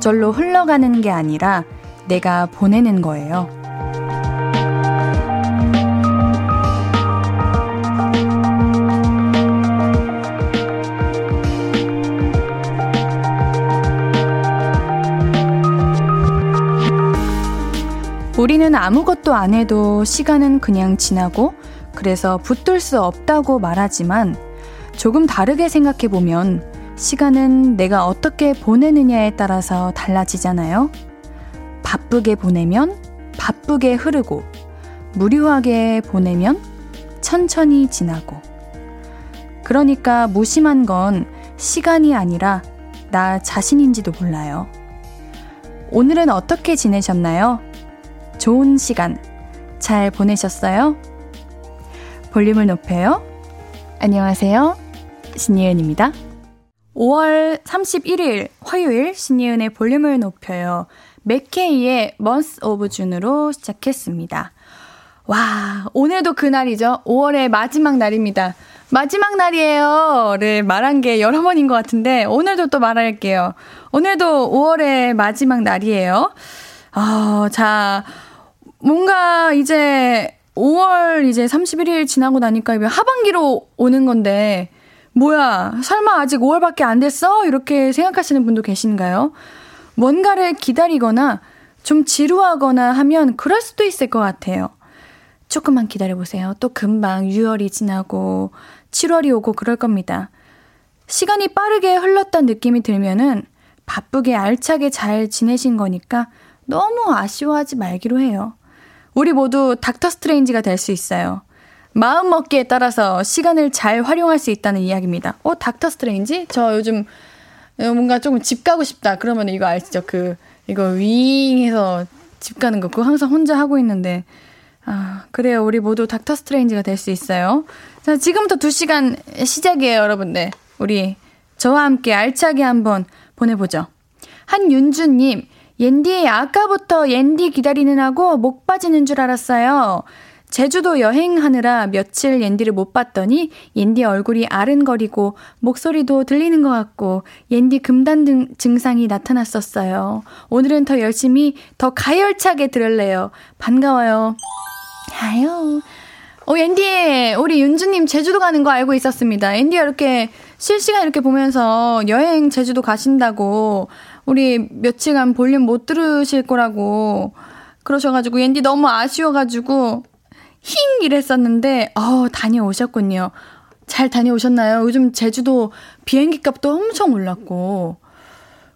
저절로 흘러가는 게 아니라 내가 보내는 거예요. 우리는 아무것도 안 해도 시간은 그냥 지나고 그래서 붙들 수 없다고 말하지만 조금 다르게 생각해 보면 시간은 내가 어떻게 보내느냐에 따라서 달라지잖아요. 바쁘게 보내면 바쁘게 흐르고 무료하게 보내면 천천히 지나고 그러니까 무심한 건 시간이 아니라 나 자신인지도 몰라요. 오늘은 어떻게 지내셨나요? 좋은 시간 잘 보내셨어요? 볼륨을 높여요. 안녕하세요. 신예은입니다. 5월 31일 화요일 신예은의 볼륨을 높여요. 맥케이의 Month of June으로 시작했습니다. 와, 오늘도 그날이죠. 5월의 마지막 날입니다. 마지막 날이에요.를 말한 게 여러 번인 것 같은데, 오늘도 또 말할게요. 오늘도 5월의 마지막 날이에요. 아, 자, 뭔가 이제 5월 이제 31일 지나고 나니까 하반기로 오는 건데, 뭐야, 설마 아직 5월밖에 안 됐어? 이렇게 생각하시는 분도 계신가요? 뭔가를 기다리거나 좀 지루하거나 하면 그럴 수도 있을 것 같아요. 조금만 기다려보세요. 또 금방 6월이 지나고 7월이 오고 그럴 겁니다. 시간이 빠르게 흘렀다는 느낌이 들면은 바쁘게 알차게 잘 지내신 거니까 너무 아쉬워하지 말기로 해요. 우리 모두 Doctor Strange가 될 수 있어요. 마음 먹기에 따라서 시간을 잘 활용할 수 있다는 이야기입니다. 어, Doctor Strange? 저 요즘 뭔가 조금 집 가고 싶다. 그러면 이거 아시죠? 그, 이거 윙해서 집 가는 거. 그거 항상 혼자 하고 있는데. 아, 그래요. 우리 모두 Doctor Strange가 될 수 있어요. 자, 지금부터 2시간 시작이에요, 여러분들. 우리 저와 함께 알차게 한번 보내보죠. 한윤주님, 옌디, 아까부터 옌디 기다리느라고 목 빠지는 줄 알았어요. 제주도 여행하느라 며칠 옌디를 못 봤더니 옌디 얼굴이 아른거리고 목소리도 들리는 것 같고 옌디 금단 등 증상이 나타났었어요. 오늘은 더 열심히 더 가열차게 들을래요. 반가워요. 아유. 어, 옌디, 우리 윤주님 제주도 가는 거 알고 있었습니다. 옌디가 이렇게 실시간 이렇게 보면서 여행 제주도 가신다고 우리 며칠간 볼륨 못 들으실 거라고 그러셔가지고 옌디 너무 아쉬워가지고 힝 이랬었는데 어 다녀오셨군요. 잘 다녀오셨나요? 요즘 제주도 비행기 값도 엄청 올랐고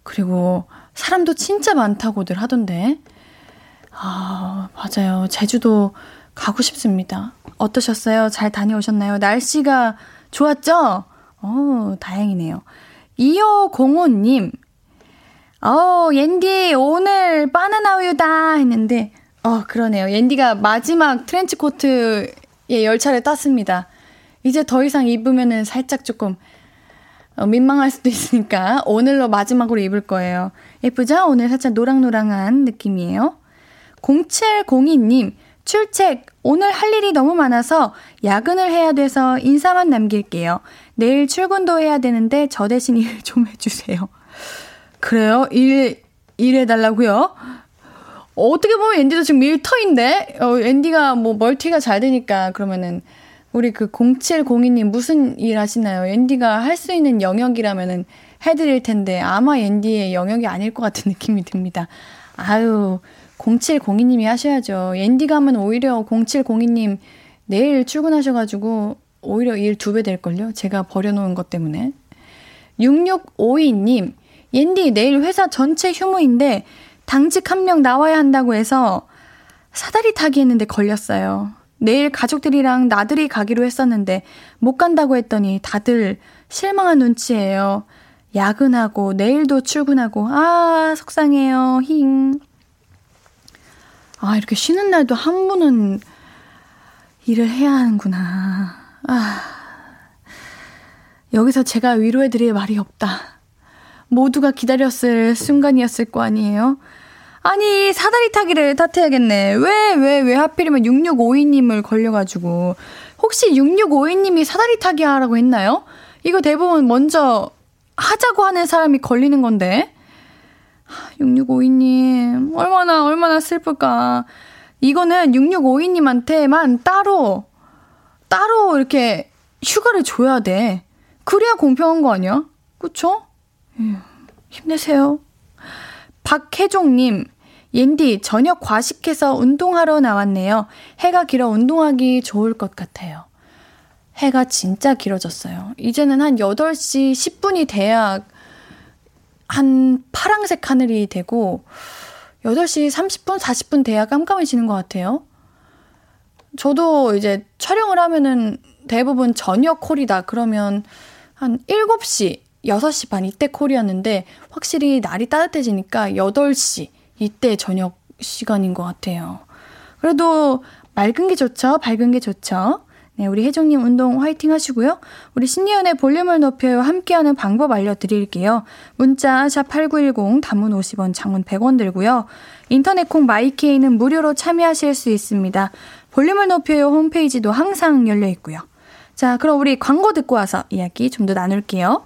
그리고 사람도 진짜 많다고들 하던데 아 맞아요. 제주도 가고 싶습니다. 어떠셨어요? 잘 다녀오셨나요? 날씨가 좋았죠? 어, 다행이네요. 2505님, 어, 옌디, 오늘 바나나 우유다 했는데, 어, 그러네요. 옌디가 마지막 트렌치 코트의 열차를 땄습니다. 이제 더 이상 입으면은 살짝 조금 어, 민망할 수도 있으니까 오늘로 마지막으로 입을 거예요. 예쁘죠? 오늘 살짝 노랑노랑한 느낌이에요. 0702님, 출첵. 오늘 할 일이 너무 많아서 야근을 해야 돼서 인사만 남길게요. 내일 출근도 해야 되는데 저 대신 일 좀 해주세요. 그래요? 일, 일 해달라고요? 어떻게 보면 앤디도 지금 일터인데? 어, 앤디가 뭐 멀티가 잘 되니까 그러면은 우리 그 0702님 무슨 일 하시나요? 앤디가 할 수 있는 영역이라면은 해드릴 텐데 아마 앤디의 영역이 아닐 것 같은 느낌이 듭니다. 아유, 0702님이 하셔야죠. 앤디가 하면 오히려 0702님 내일 출근하셔가지고 오히려 일 두 배 될걸요? 제가 버려놓은 것 때문에. 6652님, 옌디 내일 회사 전체 휴무인데 당직 한 명 나와야 한다고 해서 사다리 타기 했는데 걸렸어요. 내일 가족들이랑 나들이 가기로 했었는데 못 간다고 했더니 다들 실망한 눈치예요. 야근하고 내일도 출근하고 아 속상해요. 힝. 아 이렇게 쉬는 날도 한 분은 일을 해야 하는구나. 아 여기서 제가 위로해드릴 말이 없다. 모두가 기다렸을 순간이었을 거 아니에요? 아니, 사다리 타기를 탓해야겠네. 왜, 왜, 왜 하필이면 6652님을 걸려가지고. 혹시 6652님이 사다리 타기 하라고 했나요? 이거 대부분 먼저 하자고 하는 사람이 걸리는 건데. 6652님, 얼마나, 얼마나 슬플까. 이거는 6652님한테만 따로, 따로 이렇게 휴가를 줘야 돼. 그래야 공평한 거 아니야? 그쵸? 힘내세요. 박혜종님, 옌디, 저녁 과식해서 운동하러 나왔네요. 해가 길어 운동하기 좋을 것 같아요. 해가 진짜 길어졌어요. 이제는 한 8시 10분이 돼야 한 파랑색 하늘이 되고, 8시 30분, 40분 돼야 깜깜해지는 것 같아요. 저도 이제 촬영을 하면은 대부분 저녁 콜이다. 그러면 한 7시, 6시 반 이때 콜이었는데 확실히 날이 따뜻해지니까 8시 이때 저녁 시간인 것 같아요. 그래도 맑은 게 좋죠. 밝은 게 좋죠. 네, 우리 혜정님 운동 화이팅 하시고요. 우리 신예은의 볼륨을 높여요. 함께하는 방법 알려드릴게요. 문자 샵8910 단문 50원 장문 100원 들고요. 인터넷 콩 마이케이는 무료로 참여하실 수 있습니다. 볼륨을 높여요 홈페이지도 항상 열려 있고요. 자, 그럼 우리 광고 듣고 와서 이야기 좀 더 나눌게요.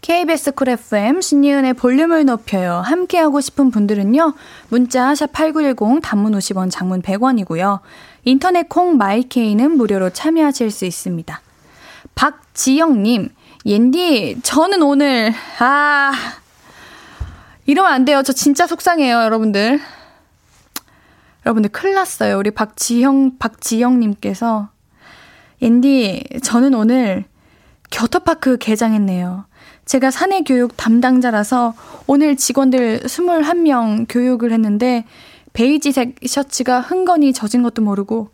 KBS 쿨 FM 신예은의 볼륨을 높여요. 함께하고 싶은 분들은요. 문자 샵8910 단문 50원 장문 100원이고요. 인터넷 콩 마이케이는 무료로 참여하실 수 있습니다. 박지영님, 옌디, 저는 오늘, 아, 이러면 안 돼요. 저 진짜 속상해요, 여러분들. 여러분들 큰일 났어요. 우리 박지영, 박지영님께서, 옌디, 저는 오늘 겨터파크 개장했네요. 제가 사내 교육 담당자라서 오늘 직원들 21명 교육을 했는데 베이지색 셔츠가 흥건히 젖은 것도 모르고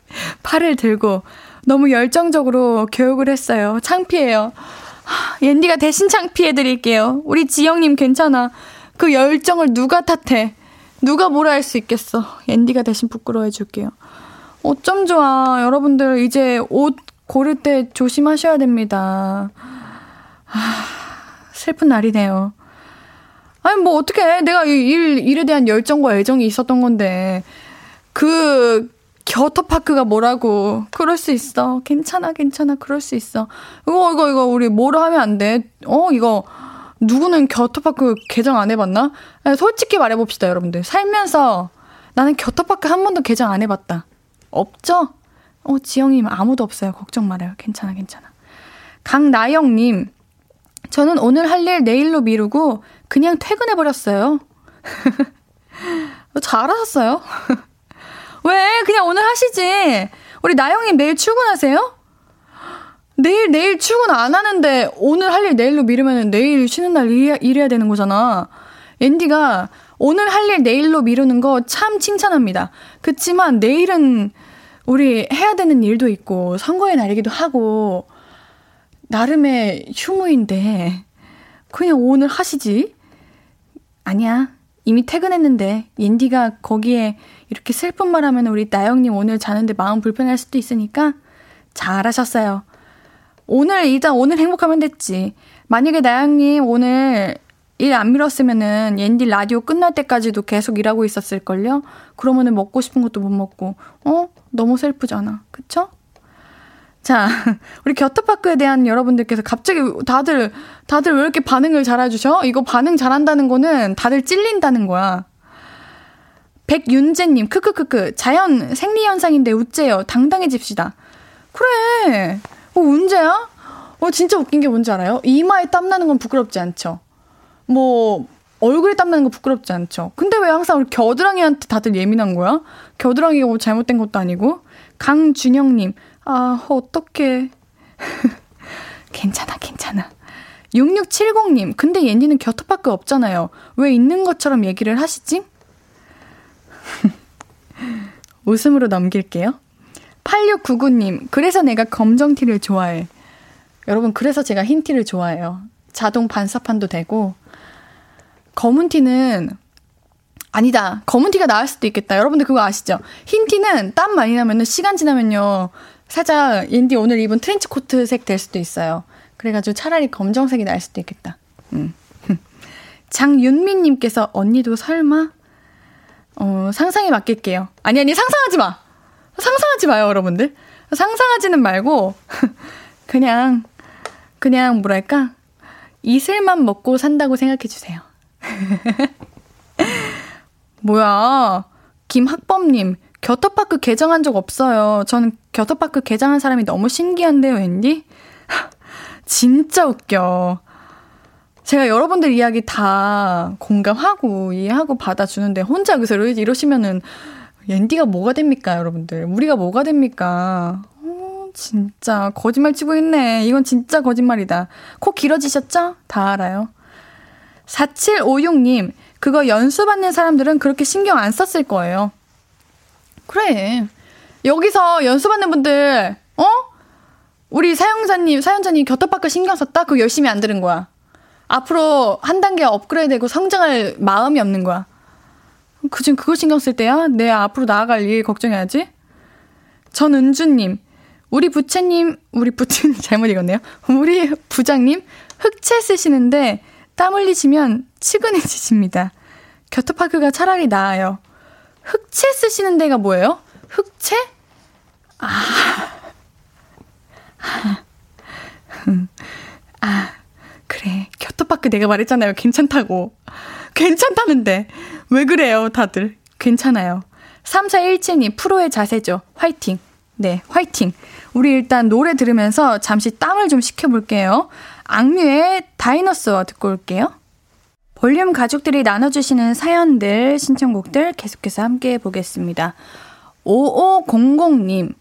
팔을 들고 너무 열정적으로 교육을 했어요. 창피해요. 옌디가 대신 창피해 드릴게요. 우리 지영님 괜찮아. 그 열정을 누가 탓해? 누가 뭐라 할 수 있겠어? 옌디가 대신 부끄러워해 줄게요. 어쩜 좋아. 여러분들 이제 옷 고를 때 조심하셔야 됩니다. 아, 슬픈 날이네요. 아니, 뭐, 어떻게 내가 일, 일에 대한 열정과 애정이 있었던 건데, 그, 겨터파크가 뭐라고. 그럴 수 있어. 괜찮아, 괜찮아. 그럴 수 있어. 이거, 이거, 이거, 우리 뭐라 하면 안 돼. 어, 이거, 누구는 겨터파크 개장 안 해봤나? 아니, 솔직히 말해봅시다, 여러분들. 살면서 나는 겨터파크 한 번도 개장 안 해봤다. 없죠? 어, 지영님 아무도 없어요. 걱정 말아요. 괜찮아, 괜찮아. 강나영님, 저는 오늘 할 일 내일로 미루고 그냥 퇴근해버렸어요. 잘하셨어요. 왜? 그냥 오늘 하시지. 우리 나영님 내일 출근하세요? 내일, 내일 출근 안 하는데 오늘 할 일 내일로 미루면 내일 쉬는 날 일, 일해야 되는 거잖아. 앤디가 오늘 할 일 내일로 미루는 거 참 칭찬합니다. 그치만 내일은 우리 해야 되는 일도 있고 선거의 날이기도 하고 나름의 휴무인데 그냥 오늘 하시지? 아니야. 이미 퇴근했는데 옌디가 거기에 이렇게 슬픈 말 하면 우리 나영님 오늘 자는데 마음 불편할 수도 있으니까 잘하셨어요. 오늘 일단 오늘 행복하면 됐지. 만약에 나영님 오늘 일 안 미뤘으면은 옌디 라디오 끝날 때까지도 계속 일하고 있었을걸요? 그러면은 먹고 싶은 것도 못 먹고, 어? 너무 슬프잖아. 그쵸? 자, 우리 겨터파크에 대한 여러분들께서 갑자기 다들, 다들 왜 이렇게 반응을 잘해주셔? 이거 반응 잘한다는 거는 다들 찔린다는 거야. 백윤재님, 크크크크, 자연 생리현상인데 우째요. 당당해집시다. 그래. 어, 운재야? 어, 진짜 웃긴 게 뭔지 알아요? 이마에 땀나는 건 부끄럽지 않죠? 뭐, 얼굴에 땀나는 거 부끄럽지 않죠? 근데 왜 항상 우리 겨드랑이한테 다들 예민한 거야? 겨드랑이가 뭐 잘못된 것도 아니고. 강준영님, 아, 어떡해. 괜찮아, 괜찮아. 6670님, 근데 옌디는 겨터파크 없잖아요. 왜 있는 것처럼 얘기를 하시지? 웃음으로 넘길게요. 8699님, 그래서 내가 검정티를 좋아해. 여러분, 그래서 제가 흰티를 좋아해요. 자동 반사판도 되고, 검은 티는, 아니다. 검은 티가 나을 수도 있겠다. 여러분들 그거 아시죠? 흰 티는 땀 많이 나면은, 시간 지나면요, 살짝 인디 오늘 입은 트렌치 코트색 될 수도 있어요. 그래가지고 차라리 검정색이 날 수도 있겠다. 음. 장윤미님께서 언니도 설마? 어, 상상에 맡길게요. 아니, 아니, 상상하지 마! 상상하지 마요, 여러분들. 상상하지는 말고, 그냥, 그냥, 뭐랄까, 이슬만 먹고 산다고 생각해주세요. 뭐야, 김학범님, 겨터파크 개장한 적 없어요. 저는 겨터파크 개장한 사람이 너무 신기한데요, 웬디? 진짜 웃겨. 제가 여러분들 이야기 다 공감하고 이해하고 받아주는데 혼자 여기서 이러시면은 옌디가 뭐가 됩니까, 여러분들? 우리가 뭐가 됩니까? 어, 진짜 거짓말 치고 있네. 이건 진짜 거짓말이다. 코 길어지셨죠? 다 알아요. 4756님, 그거 연수받는 사람들은 그렇게 신경 안 썼을 거예요. 그래. 여기서 연수받는 분들, 어? 우리 사용자님, 사연자님 겨터파크 신경 썼다? 그거 열심히 안 들은 거야. 앞으로 한 단계 업그레이드 되고 성장할 마음이 없는 거야. 그중 그거 신경 쓸 때야? 내 앞으로 나아갈 일 걱정해야지. 전은주님, 우리 부채님, 우리 부채님 잘못 읽었네요. 우리 부장님 흑채 쓰시는데 땀 흘리시면 치근해지십니다. 겨터파크가 차라리 나아요. 흑채 쓰시는 데가 뭐예요? 흑채? 아. 아, 그래. 겨터파크 내가 말했잖아요. 괜찮다고. 괜찮다는데. 왜 그래요, 다들? 괜찮아요. 3417님, 프로의 자세죠. 화이팅. 네, 화이팅. 우리 일단 노래 들으면서 잠시 땀을 좀 식혀볼게요. 악뮤의 다이너스워 듣고 올게요. 볼륨 가족들이 나눠주시는 사연들, 신청곡들 계속해서 함께 보겠습니다. 5500님,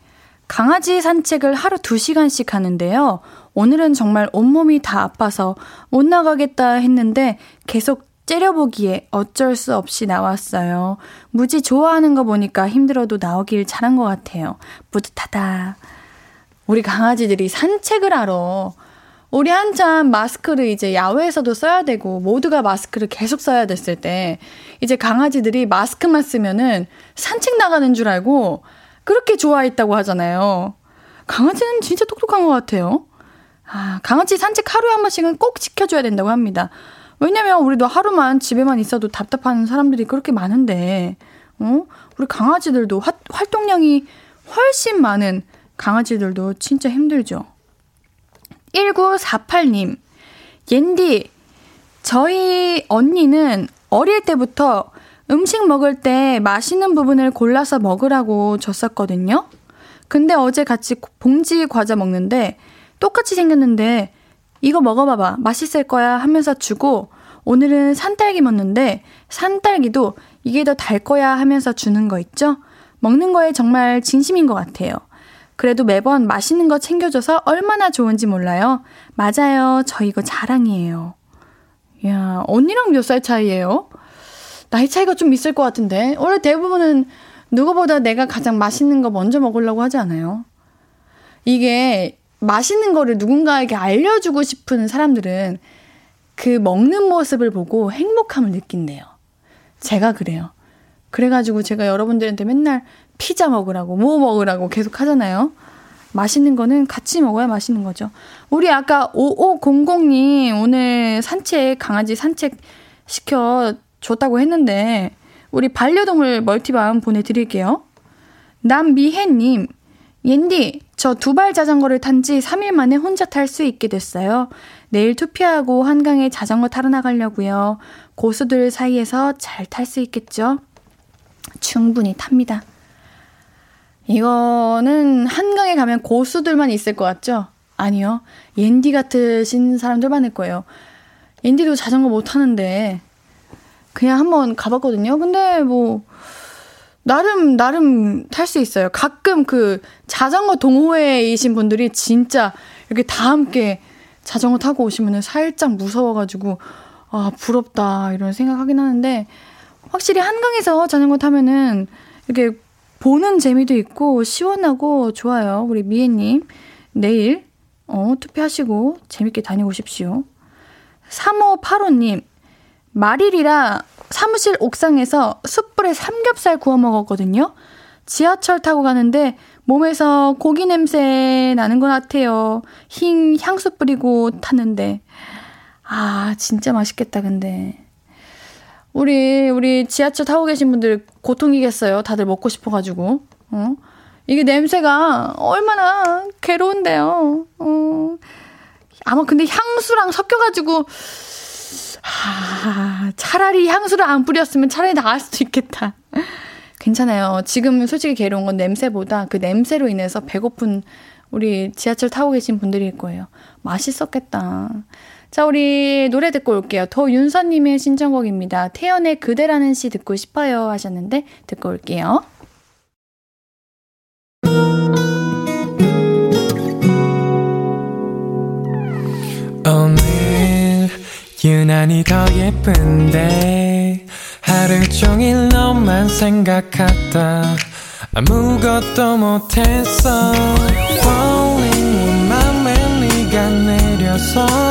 강아지 산책을 하루 2시간씩 하는데요. 오늘은 정말 온몸이 다 아파서 못 나가겠다 했는데 계속 째려보기에 어쩔 수 없이 나왔어요. 무지 좋아하는 거 보니까 힘들어도 나오길 잘한 것 같아요. 뿌듯하다. 우리 강아지들이 산책을 하러 우리 한참 마스크를 이제 야외에서도 써야 되고 모두가 마스크를 계속 써야 됐을 때 이제 강아지들이 마스크만 쓰면은 산책 나가는 줄 알고 그렇게 좋아했다고 하잖아요. 강아지는 진짜 똑똑한 것 같아요. 아, 강아지 산책 하루에 한 번씩은 꼭 지켜줘야 된다고 합니다. 왜냐면 우리도 하루만 집에만 있어도 답답한 사람들이 그렇게 많은데, 어? 우리 강아지들도 화, 활동량이 훨씬 많은 강아지들도 진짜 힘들죠. 1948님, 옌디, 저희 언니는 어릴 때부터 음식 먹을 때 맛있는 부분을 골라서 먹으라고 줬었거든요. 근데 어제 같이 봉지 과자 먹는데 똑같이 생겼는데 이거 먹어봐봐. 맛있을 거야 하면서 주고 오늘은 산딸기 먹는데 산딸기도 이게 더 달 거야 하면서 주는 거 있죠? 먹는 거에 정말 진심인 것 같아요. 그래도 매번 맛있는 거 챙겨줘서 얼마나 좋은지 몰라요. 맞아요. 저 이거 자랑이에요. 야, 언니랑 몇 살 차이예요? 나이 차이가 좀 있을 것 같은데. 원래 대부분은 누구보다 내가 가장 맛있는 거 먼저 먹으려고 하지 않아요? 이게 맛있는 거를 누군가에게 알려주고 싶은 사람들은 그 먹는 모습을 보고 행복함을 느낀대요. 제가 그래요. 그래가지고 제가 여러분들한테 맨날 피자 먹으라고, 뭐 먹으라고 계속 하잖아요. 맛있는 거는 같이 먹어야 맛있는 거죠. 우리 아까 5500님 오늘 산책, 강아지 산책 시켜 줬다고 했는데, 우리 반려동물 멀티밤 보내드릴게요. 남미혜님, 옌디, 저 두발 자전거를 탄 지 3일 만에 혼자 탈 수 있게 됐어요. 내일 투표하고 한강에 자전거 타러 나가려고요. 고수들 사이에서 잘 탈 수 있겠죠? 충분히 탑니다. 이거는 한강에 가면 고수들만 있을 것 같죠? 아니요. 옌디 같으신 사람들 많을 거예요. 옌디도 자전거 못 타는데 그냥 한번 가봤거든요. 근데 뭐 나름 나름 탈 수 있어요. 가끔 그 자전거 동호회이신 분들이 진짜 이렇게 다 함께 자전거 타고 오시면은 살짝 무서워가지고 아 부럽다 이런 생각하긴 하는데 확실히 한강에서 자전거 타면은 이렇게 보는 재미도 있고 시원하고 좋아요. 우리 미애님 내일 어, 투표하시고 재밌게 다녀오십시오. 3585님 말일이라 사무실 옥상에서 숯불에 삼겹살 구워 먹었거든요. 지하철 타고 가는데 몸에서 고기 냄새 나는 것 같아요. 흰 향수 뿌리고 탔는데. 아, 진짜 맛있겠다, 근데. 우리, 우리 지하철 타고 계신 분들 고통이겠어요. 다들 먹고 싶어가지고. 어? 이게 냄새가 얼마나 괴로운데요. 어. 아마 근데 향수랑 섞여가지고, 아, 차라리 향수를 안 뿌렸으면 차라리 나을 수도 있겠다. 괜찮아요. 지금 솔직히 괴로운 건 냄새보다 그 냄새로 인해서 배고픈 우리 지하철 타고 계신 분들일 거예요. 맛있었겠다. 자, 우리 노래 듣고 올게요. 더윤서님의 신청곡입니다. 태연의 그대라는 시 듣고 싶어요 하셨는데 듣고 올게요. 오늘 유난히 더 예쁜데 하루 종일 너만 생각하다 아무것도 못했어 Falling 맘에 네가 내려서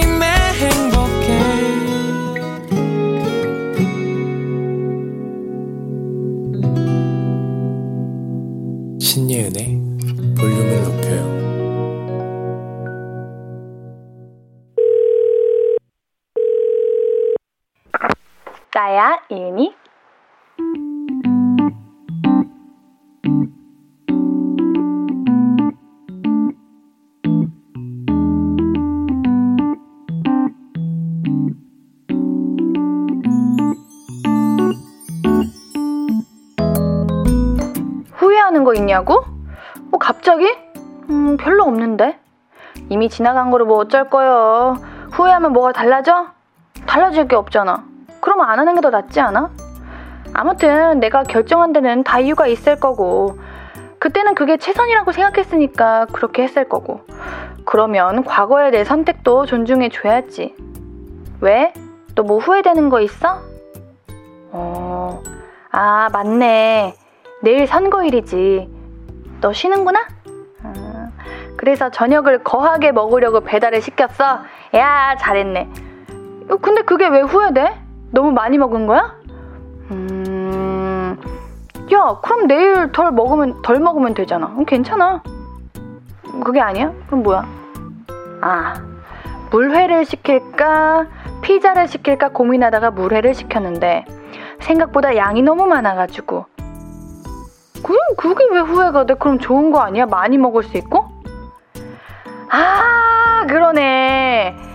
나야, 예은이. 후회하는 거 있냐고? 어, 갑자기? 음, 별로 없는데. 이미 지나간 거를 뭐 어쩔 거요. 후회하면 뭐가 달라져? 달라질 게 없잖아. 그러면 안 하는 게 더 낫지 않아? 아무튼 내가 결정한 데는 다 이유가 있을 거고 그때는 그게 최선이라고 생각했으니까 그렇게 했을 거고 그러면 과거의 내 선택도 존중해 줘야지. 왜? 또뭐 후회되는 거 있어? 어, 아, 맞네. 내일 선거일이지. 너 쉬는구나? 아, 그래서 저녁을 거하게 먹으려고 배달을 시켰어. 야, 잘했네. 어, 근데 그게 왜 후회돼? 너무 많이 먹은 거야? 음, 야, 그럼 내일 덜 먹으면, 덜 먹으면 되잖아. 음, 괜찮아. 그게 아니야? 그럼 뭐야? 아, 물회를 시킬까, 피자를 시킬까 고민하다가 물회를 시켰는데, 생각보다 양이 너무 많아가지고, 그, 그게 왜 후회가 돼? 그럼 좋은 거 아니야? 많이 먹을 수 있고? 아, 그러네.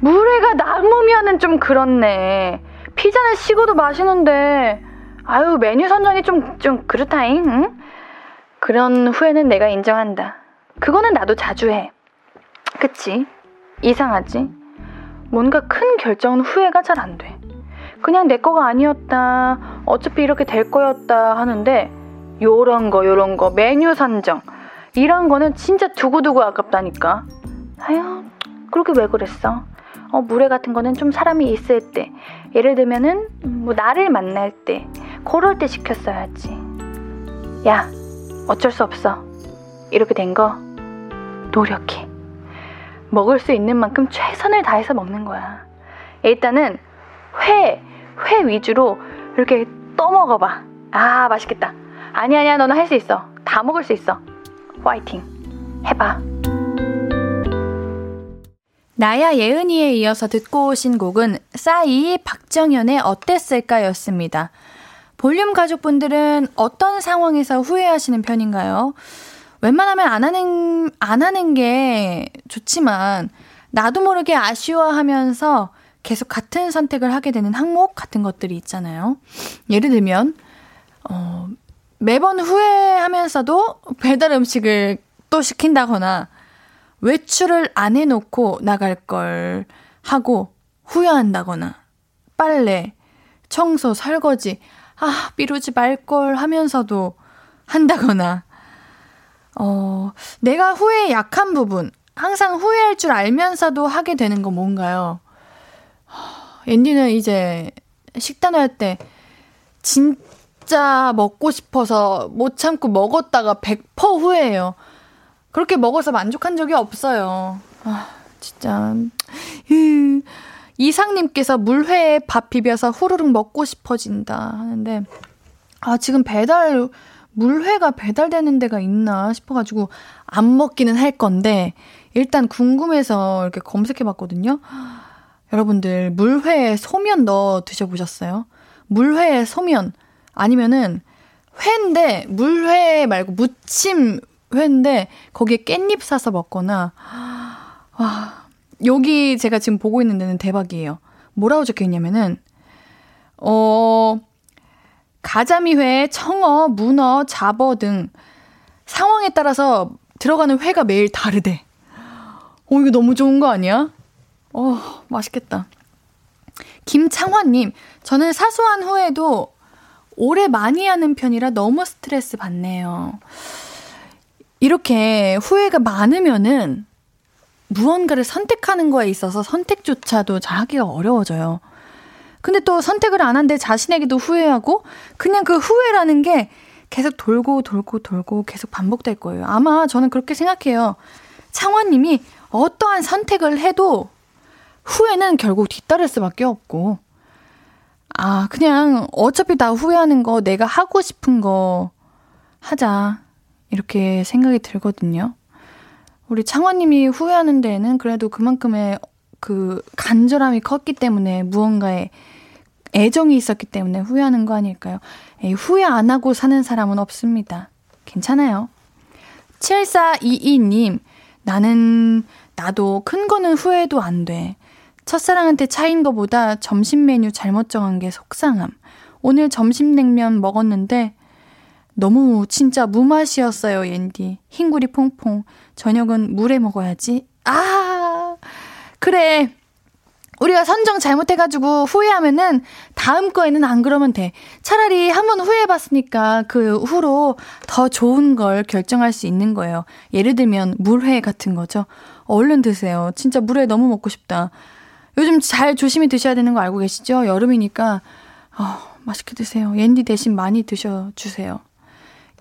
물회가 남으면은 좀 그렇네. 피자는 식어도 맛있는데, 아유, 메뉴 선정이 좀, 좀 그렇다잉, 응? 그런 후회는 내가 인정한다. 그거는 나도 자주 해. 그치? 이상하지? 뭔가 큰 결정은 후회가 잘 안 돼. 그냥 내 거가 아니었다. 어차피 이렇게 될 거였다 하는데 요런 거 요런 거 메뉴 선정 이런 거는 진짜 두고두고 아깝다니까. 아유 그렇게 왜 그랬어? 어, 물회 같은 거는 좀 사람이 있을 때 예를 들면은 뭐 나를 만날 때 그럴 때 시켰어야지. 야 어쩔 수 없어. 이렇게 된 거 노력해. 먹을 수 있는 만큼 최선을 다해서 먹는 거야. 일단은 회, 회 위주로 이렇게 떠먹어봐. 아, 맛있겠다. 아니, 아니야, 너는 할 수 있어. 다 먹을 수 있어. 화이팅. 해봐. 나야 예은이에 이어서 듣고 오신 곡은 싸이 박정현의 어땠을까 였습니다. 볼륨 가족분들은 어떤 상황에서 후회하시는 편인가요? 웬만하면 안 하는, 안 하는 게 좋지만, 나도 모르게 아쉬워하면서 계속 같은 선택을 하게 되는 항목 같은 것들이 있잖아요. 예를 들면, 어, 매번 후회하면서도 배달 음식을 또 시킨다거나, 외출을 안 해놓고 나갈 걸 하고 후회한다거나, 빨래, 청소, 설거지, 아, 미루지 말 걸 하면서도 한다거나, 어, 내가 후회에 약한 부분, 항상 후회할 줄 알면서도 하게 되는 건 뭔가요? 앤디는 이제 식단 할 때 진짜 진짜 먹고 싶어서 못 참고 먹었다가 100% 후회해요. 그렇게 먹어서 만족한 적이 없어요. 아, 진짜. 이상님께서 물회에 밥 비벼서 후루룩 먹고 싶어진다 하는데, 아, 지금 배달, 물회가 배달되는 데가 있나 싶어가지고 안 먹기는 할 건데, 일단 궁금해서 이렇게 검색해 봤거든요. 여러분들, 물회에 소면 넣어 드셔보셨어요? 물회에 소면, 아니면은 회인데, 물회 말고 무침 회인데, 거기에 깻잎 싸서 먹거나, 와, 여기 제가 지금 보고 있는 데는 대박이에요. 뭐라고 적혀 있냐면은, 어, 가자미회, 청어, 문어, 잡어 등 상황에 따라서 들어가는 회가 매일 다르대. 어, 이거 너무 좋은 거 아니야? 어, 맛있겠다. 김창환님, 저는 사소한 후회도 오래 많이 하는 편이라 너무 스트레스 받네요. 이렇게 후회가 많으면은 무언가를 선택하는 거에 있어서 선택조차도 잘 하기가 어려워져요. 근데 또 선택을 안 한데 자신에게도 후회하고 그냥 그 후회라는 게 계속 돌고 돌고 돌고 계속 반복될 거예요. 아마 저는 그렇게 생각해요. 창원님이 어떠한 선택을 해도 후회는 결국 뒤따를 수밖에 없고, 아, 그냥 어차피 다 후회하는 거 내가 하고 싶은 거 하자. 이렇게 생각이 들거든요. 우리 창원님이 후회하는 데에는 그래도 그만큼의 그 간절함이 컸기 때문에 무언가에 애정이 있었기 때문에 후회하는 거 아닐까요? 에이, 후회 안 하고 사는 사람은 없습니다. 괜찮아요. 7422님, 나는, 나도 큰 거는 후회도 안 돼. 첫사랑한테 차인 거보다 점심 메뉴 잘못 정한 게 속상함. 오늘 점심 냉면 먹었는데 너무 진짜 무맛이었어요, 옌디. 흰구리 퐁퐁. 저녁은 물에 먹어야지. 아! 그래. 우리가 선정 잘못해가지고 후회하면은 다음 거에는 안 그러면 돼. 차라리 한 번 후회해봤으니까 그 후로 더 좋은 걸 결정할 수 있는 거예요. 예를 들면 물회 같은 거죠. 얼른 드세요. 진짜 물회 너무 먹고 싶다. 요즘 잘 조심히 드셔야 되는 거 알고 계시죠? 여름이니까 어, 맛있게 드세요. 옌디 대신 많이 드셔주세요.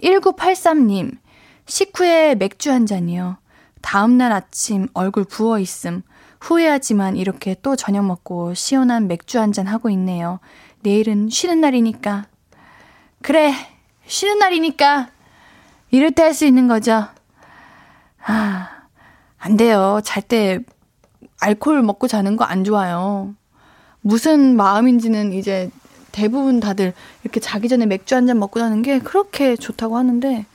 1983님, 식후에 맥주 한 잔이요. 다음날 아침 얼굴 부어 있음. 후회하지만 이렇게 또 저녁 먹고 시원한 맥주 한 잔 하고 있네요. 내일은 쉬는 날이니까. 그래, 쉬는 날이니까. 이럴 때 할 수 있는 거죠. 아, 안 돼요. 잘 때 알코올 먹고 자는 거 안 좋아요. 무슨 마음인지는 이제 대부분 다들 이렇게 자기 전에 맥주 한 잔 먹고 자는 게 그렇게 좋다고 하는데,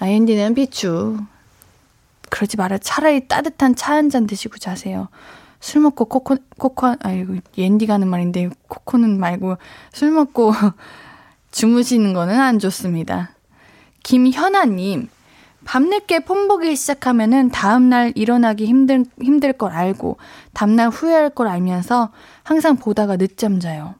아인디는 비추. 그러지 말아. 차라리 따뜻한 차 한 잔 드시고 자세요. 술 먹고 코코, 코코, 아이고, 옌디 가는 말인데, 코코는 말고, 술 먹고 주무시는 거는 안 좋습니다. 김현아님, 밤늦게 폰보기 시작하면은 다음날 일어나기 힘들, 힘들 걸 알고, 다음날 후회할 걸 알면서 항상 보다가 늦잠 자요.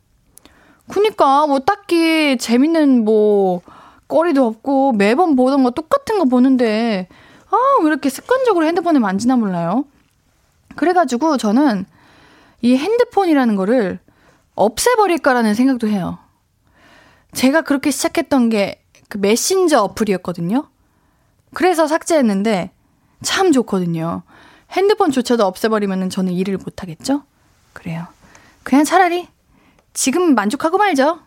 그니까, 뭐 딱히 재밌는 뭐, 거리도 없고, 매번 보던 거 똑같은 거 보는데, 아, 왜 이렇게 습관적으로 핸드폰을 만지나 몰라요? 그래가지고 저는 이 핸드폰이라는 거를 없애버릴까라는 생각도 해요. 제가 그렇게 시작했던 게 그 메신저 어플이었거든요. 그래서 삭제했는데 참 좋거든요. 핸드폰조차도 없애버리면 저는 일을 못하겠죠? 그래요. 그냥 차라리 지금 만족하고 말죠.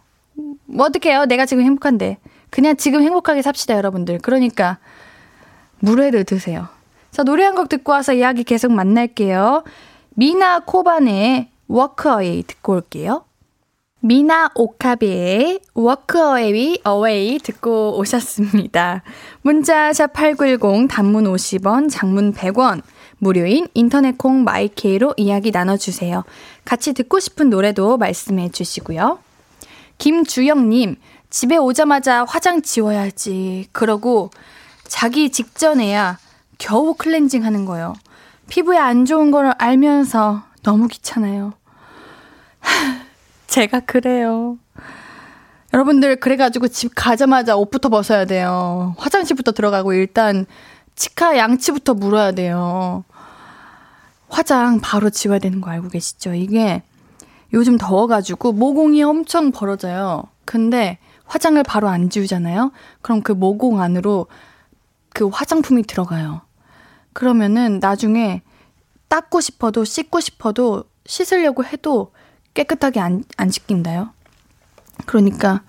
뭐 어떡해요. 내가 지금 행복한데. 그냥 지금 행복하게 삽시다, 여러분들. 그러니까 물회를 드세요. 자, 노래 한 곡 듣고 와서 이야기 계속 만날게요. 미나 오카베의 Walk Away 듣고 올게요. 미나 오카베의 Walk Away Away 듣고 오셨습니다. 문자 샵8910 단문 50원, 장문 100원, 무료인 인터넷 콩 My K로 이야기 나눠주세요. 같이 듣고 싶은 노래도 말씀해 주시고요. 김주영님, 집에 오자마자 화장 지워야지. 그러고 자기 직전에야 겨우 클렌징 하는 거예요. 피부에 안 좋은 걸 알면서 너무 귀찮아요. 제가 그래요. 여러분들 그래가지고 집 가자마자 옷부터 벗어야 돼요. 화장실부터 들어가고 일단 치카 양치부터 물어야 돼요. 화장 바로 지워야 되는 거 알고 계시죠? 이게 요즘 더워가지고 모공이 엄청 벌어져요. 근데 화장을 바로 안 지우잖아요? 그럼 그 모공 안으로 그 화장품이 들어가요. 그러면은 나중에 닦고 싶어도 씻고 싶어도 씻으려고 해도 깨끗하게 안, 안 씻긴다요. 그러니까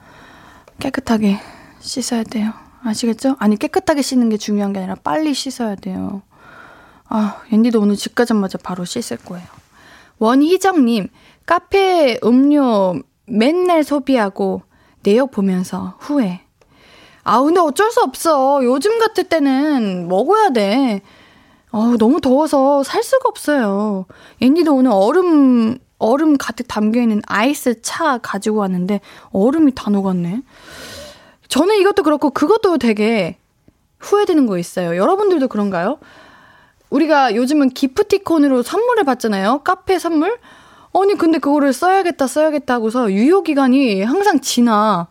깨끗하게 씻어야 돼요. 아시겠죠? 아니, 깨끗하게 씻는 게 중요한 게 아니라 빨리 씻어야 돼요. 아, 앤디도 오늘 집 가자마자 바로 씻을 거예요. 원희정님, 카페 음료 맨날 소비하고 내역 보면서 후회. 아, 근데 어쩔 수 없어. 요즘 같을 때는 먹어야 돼. 어, 너무 더워서 살 수가 없어요. 앤디도 오늘 얼음, 얼음 가득 담겨있는 아이스 차 가지고 왔는데 얼음이 다 녹았네. 저는 이것도 그렇고 그것도 되게 후회되는 거 있어요. 여러분들도 그런가요? 우리가 요즘은 기프티콘으로 선물을 받잖아요. 카페 선물? 아니, 근데 그거를 써야겠다, 써야겠다 하고서 유효기간이 항상 지나.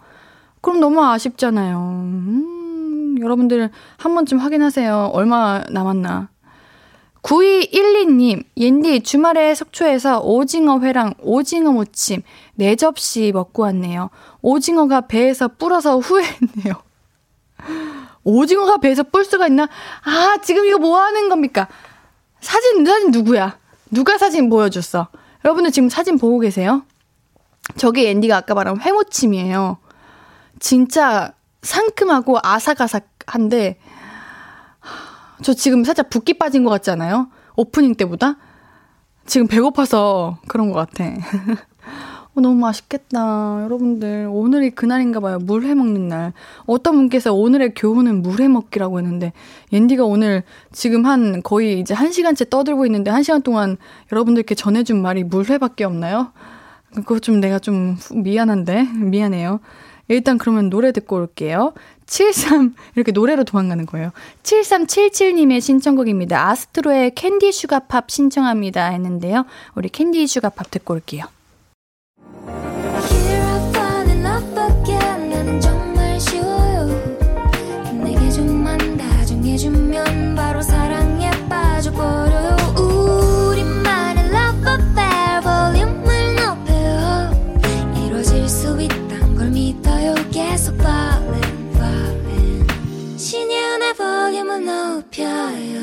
그럼 너무 아쉽잖아요. 음, 여러분들 한 번쯤 확인하세요. 얼마 남았나. 9212님, 옌디 주말에 속초에서 오징어 회랑 오징어 무침 4접시 먹고 왔네요. 오징어가 배에서 불어서 후회했네요. 오징어가 배에서 뿔 수가 있나? 아, 지금 이거 뭐 하는 겁니까? 사진, 사진 누구야? 누가 사진 보여줬어? 여러분들 지금 사진 보고 계세요? 저게 앤디가 아까 말한 회무침이에요. 진짜 상큼하고 아삭아삭한데, 저 지금 살짝 붓기 빠진 것 같지 않아요? 오프닝 때보다? 지금 배고파서 그런 것 같아. 어, 너무 맛있겠다. 여러분들, 오늘이 그날인가 봐요. 물회 먹는 날. 어떤 분께서 오늘의 교훈은 물회 먹기라고 했는데, 옌디가 오늘 지금 한 거의 이제 한 시간째 떠들고 있는데, 한 시간 동안 여러분들께 전해준 말이 물회밖에 없나요? 그거 좀 내가 좀 미안한데? 미안해요. 일단 그러면 노래 듣고 올게요. 73, 이렇게 노래로 도망가는 거예요. 7377님의 신청곡입니다. 아스트로의 Candy Sugar Pop 신청합니다. 했는데요. 우리 Candy Sugar Pop 듣고 올게요. 바로 사랑 볼륨을 높여요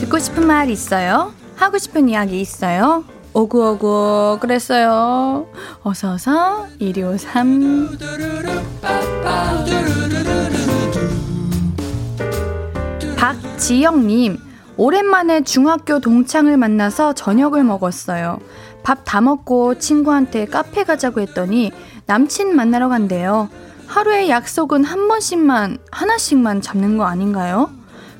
듣고 싶은 말 있어요? 하고 싶은 이야기 있어요? 오구오구 그랬어요. 어서서 1253 박지영님 오랜만에 중학교 동창을 만나서 저녁을 먹었어요. 밥 다 먹고 친구한테 카페 가자고 했더니 남친 만나러 간대요. 하루에 약속은 한 번씩만 하나씩만 잡는 거 아닌가요?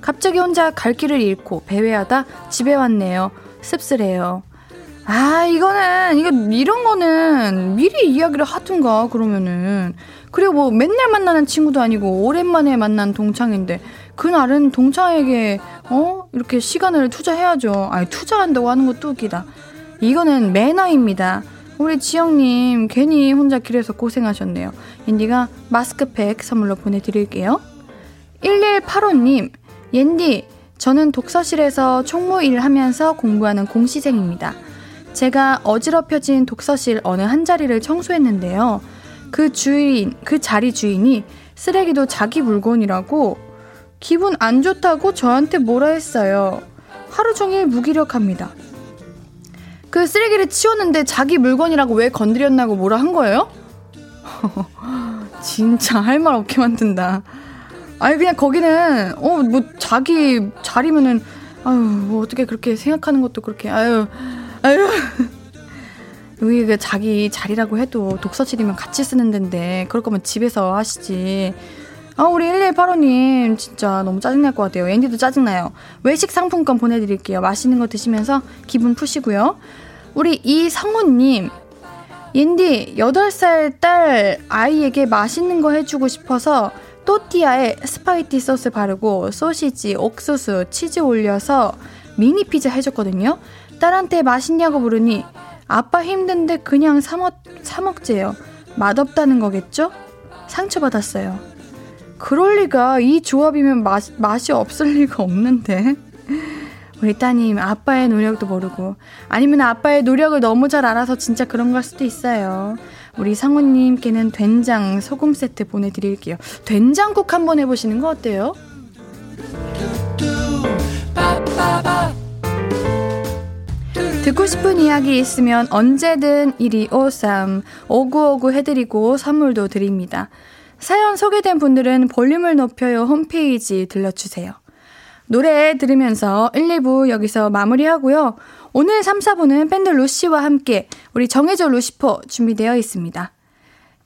갑자기 혼자 갈 길을 잃고 배회하다 집에 왔네요. 씁쓸해요. 아, 이거는, 이거, 이런 거는 미리 이야기를 하든가, 그러면은. 그리고 뭐 맨날 만나는 친구도 아니고, 오랜만에 만난 동창인데, 그날은 동창에게, 어? 이렇게 시간을 투자해야죠. 아니, 투자한다고 하는 것도 웃기다. 이거는 매너입니다. 우리 지영님, 괜히 혼자 길에서 고생하셨네요. 인디가 마스크팩 선물로 보내드릴게요. 1185님, 옌디, 저는 독서실에서 총무 일 하면서 공부하는 공시생입니다. 제가 어지럽혀진 독서실 어느 한 자리를 청소했는데요. 그 주인, 그 자리 주인이 쓰레기도 자기 물건이라고 기분 안 좋다고 저한테 뭐라 했어요. 하루 종일 무기력합니다. 그 쓰레기를 치웠는데 자기 물건이라고 왜 건드렸나고 뭐라 한 거예요? 진짜 할 말 없게 만든다. 아니 그냥 거기는 어 뭐 자기 자리면은 아유 뭐 어떻게 그렇게 생각하는 것도 그렇게 아유 아유. 여기 그 자기 자리라고 해도 독서실이면 같이 쓰는 데인데 그럴 거면 집에서 하시지. 아, 우리 1185님, 진짜 너무 짜증날 것 같아요. 앤디도 짜증나요. 외식 상품권 보내드릴게요. 맛있는 거 드시면서 기분 푸시고요. 우리 이성우님, 옌디, 8살 딸 아이에게 맛있는 거 해주고 싶어서 또띠아에 스파게티 소스 바르고 소시지, 옥수수, 치즈 올려서 미니 피자 해줬거든요. 딸한테 맛있냐고 물으니 아빠 힘든데 그냥 사먹, 사먹재요. 맛없다는 거겠죠? 상처받았어요. 그럴 리가 이 조합이면 맛, 맛이 없을 리가 없는데. 우리 따님 아빠의 노력도 모르고 아니면 아빠의 노력을 너무 잘 알아서 진짜 그런 걸 수도 있어요. 우리 상우님께는 된장 소금 세트 보내드릴게요. 된장국 한번 해보시는 거 어때요? 듣고 싶은 이야기 있으면 언제든 1253 5959 해드리고 선물도 드립니다. 사연 소개된 분들은 볼륨을 높여요 홈페이지 들러주세요. 노래 들으면서 1, 2부 여기서 마무리하고요. 오늘 3, 4부는 밴드 루시와 함께 우리 정해져 루시퍼 준비되어 있습니다.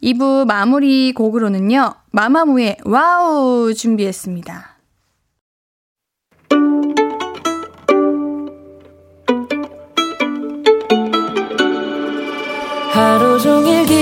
2부 마무리 곡으로는요. 마마무의 Wow 준비했습니다. 하루 종일 기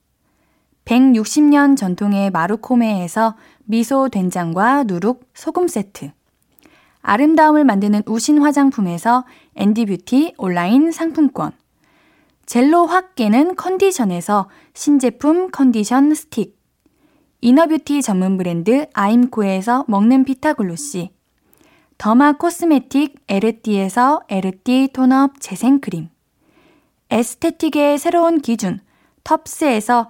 160년 전통의 마루코메에서 미소 된장과 누룩 소금 세트, 아름다움을 만드는 우신 화장품에서 옌디뷰티 온라인 상품권. 젤로 확 깨는 컨디션에서 신제품 컨디션 스틱. Inner beauty 전문 브랜드 아임코에서 먹는 피타글로시. Derma cosmetic 에르띠에서 에르띠 tone up 재생크림. Aesthetic의 새로운 기준 텁스에서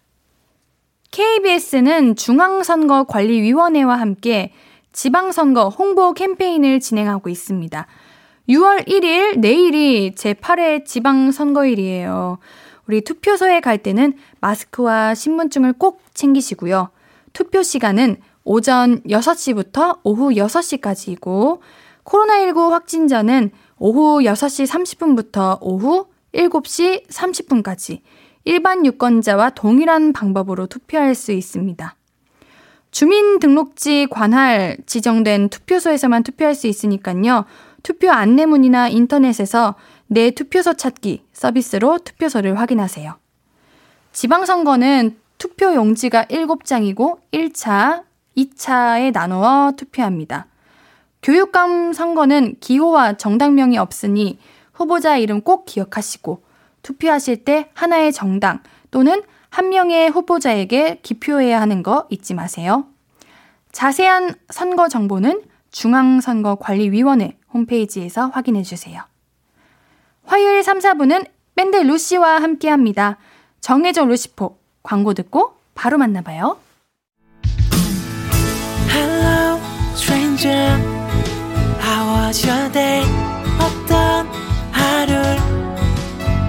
KBS는 중앙선거관리위원회와 함께 지방선거 홍보 캠페인을 진행하고 있습니다. 6월 1일 내일이 제8회 지방선거일이에요. 우리 투표소에 갈 때는 마스크와 신분증을 꼭 챙기시고요. 투표 시간은 오전 6시부터 오후 6시까지이고 코로나19 확진자는 오후 6시 30분부터 오후 7시 30분까지 일반 유권자와 동일한 방법으로 투표할 수 있습니다. 주민등록지 관할 지정된 투표소에서만 투표할 수 있으니까요. 투표 안내문이나 인터넷에서 내 투표소 찾기 서비스로 투표소를 확인하세요. 지방선거는 투표 용지가 7장이고 1차, 2차에 나누어 투표합니다. 교육감 선거는 기호와 정당명이 없으니 후보자 이름 꼭 기억하시고 투표하실 때 하나의 정당 또는 한 명의 후보자에게 기표해야 하는 거 잊지 마세요. 자세한 선거 정보는 중앙선거관리위원회 홈페이지에서 확인해 주세요. 화요일 3, 4분은 밴드 루시와 함께 합니다. 정혜정 루시포 광고 듣고 바로 만나봐요. Hello, stranger. How was your day? 어떤 하루를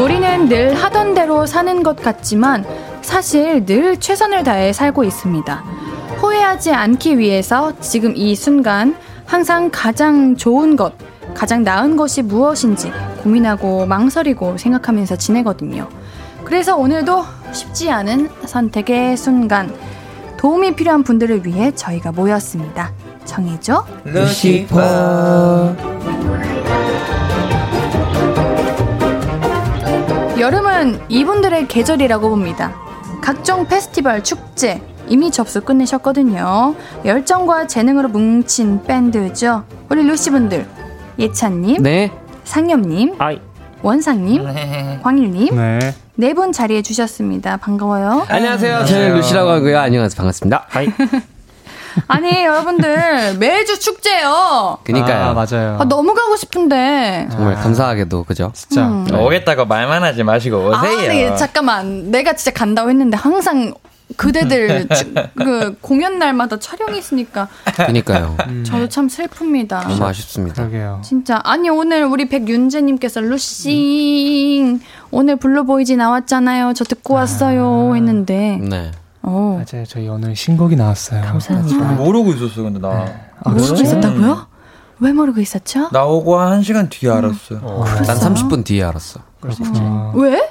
우리는 늘 하던 대로 사는 것 같지만 사실 늘 최선을 다해 살고 있습니다. 후회하지 않기 위해서 지금 이 순간 항상 가장 좋은 것, 가장 나은 것이 무엇인지 고민하고 망설이고 생각하면서 지내거든요. 그래서 오늘도 쉽지 않은 선택의 순간. 도움이 필요한 분들을 위해 저희가 모였습니다. 정해줘. 루시퍼. 여름은 이분들의 계절이라고 봅니다. 각종 페스티벌, 축제, 이미 접수 끝내셨거든요. 열정과 재능으로 뭉친 밴드죠. 우리 루시분들. 예찬님. 네. 상엽님. 아이. 원상님. 네. 광일님. 네. 네 분 자리해 주셨습니다. 반가워요. 안녕하세요. 저는 루시라고 하고요. 안녕하세요. 반갑습니다. 아니 여러분들 매주 축제요. 그니까요. 아, 맞아요. 아, 너무 가고 싶은데. 정말 감사하게도 그죠. 진짜 음. 오겠다고 말만 하지 마시고 오세요. 아, 네, 잠깐만 내가 진짜 간다고 했는데 항상 그대들 그 공연 날마다 촬영이 있으니까. 그니까요. 음. 저도 참 슬픕니다. 너무 아쉽습니다. 그러게요. 진짜 아니 오늘 우리 백윤재님께서 루시 음. 오늘 Blue Voyage 나왔잖아요. 저 듣고 왔어요 아. 했는데. 네. 어. 맞아요. 저희 오늘 신곡이 나왔어요. 감사합니다. 아, 모르고 있었어 근데 나. 네. 아, 모르고 있었다고요? 왜 모르고 있었죠? 나오고 한 시간 뒤에 알았어요. 음. 어. 난 30분 뒤에 알았어. 그렇죠. 왜?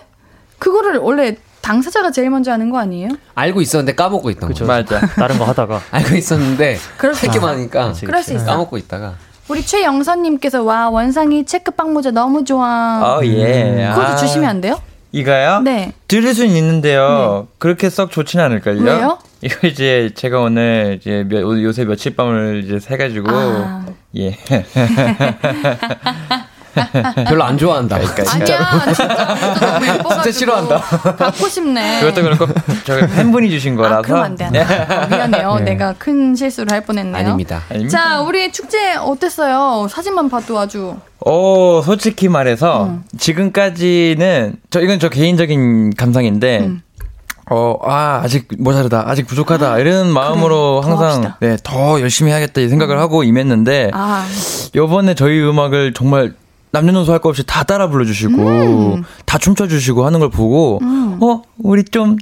그거를 원래 당사자가 제일 먼저 하는 거 아니에요? 알고 있었는데 까먹고 있던 거죠. 맞아. 다른 거 하다가 알고 있었는데 할게 많으니까 그럴 수 있어. 까먹고 있다가 우리 최영선님께서 와 원상이 체크빵 모자 너무 좋아. 어 예. 그것도 아. 주시면 안 돼요? 이거요? 네. 드릴 수는 있는데요. 네. 그렇게 썩 좋지는 않을걸요. 왜요? 이거 이제 제가 오늘 이제 요새 며칠 밤을 이제 새가지고 아. 예. 별로 안 좋아한다. 그러니까, 아니야, 진짜. 진짜 싫어한다. 갖고 싶네. 그것도 그렇고, 저기 팬분이 주신 거라서. 아, 그럼 안 돼. 네. 어, 미안해요. 네. 내가 큰 실수를 할 뻔했네요. 아닙니다. 자, 우리 축제 어땠어요? 사진만 봐도 아주. 어, 솔직히 말해서, 음. 지금까지는, 저, 이건 저 개인적인 감상인데, 음. 어, 아, 아직 모자르다, 아직 부족하다, 아, 이런 마음으로 그래, 항상, 네, 더 열심히 해야겠다, 이 생각을 음. 하고 임했는데, 아. 요번에 저희 음악을 정말 남녀노소 할 거 없이 다 따라 불러주시고 음. 다 춤춰주시고 하는 걸 보고 음. 어 우리 좀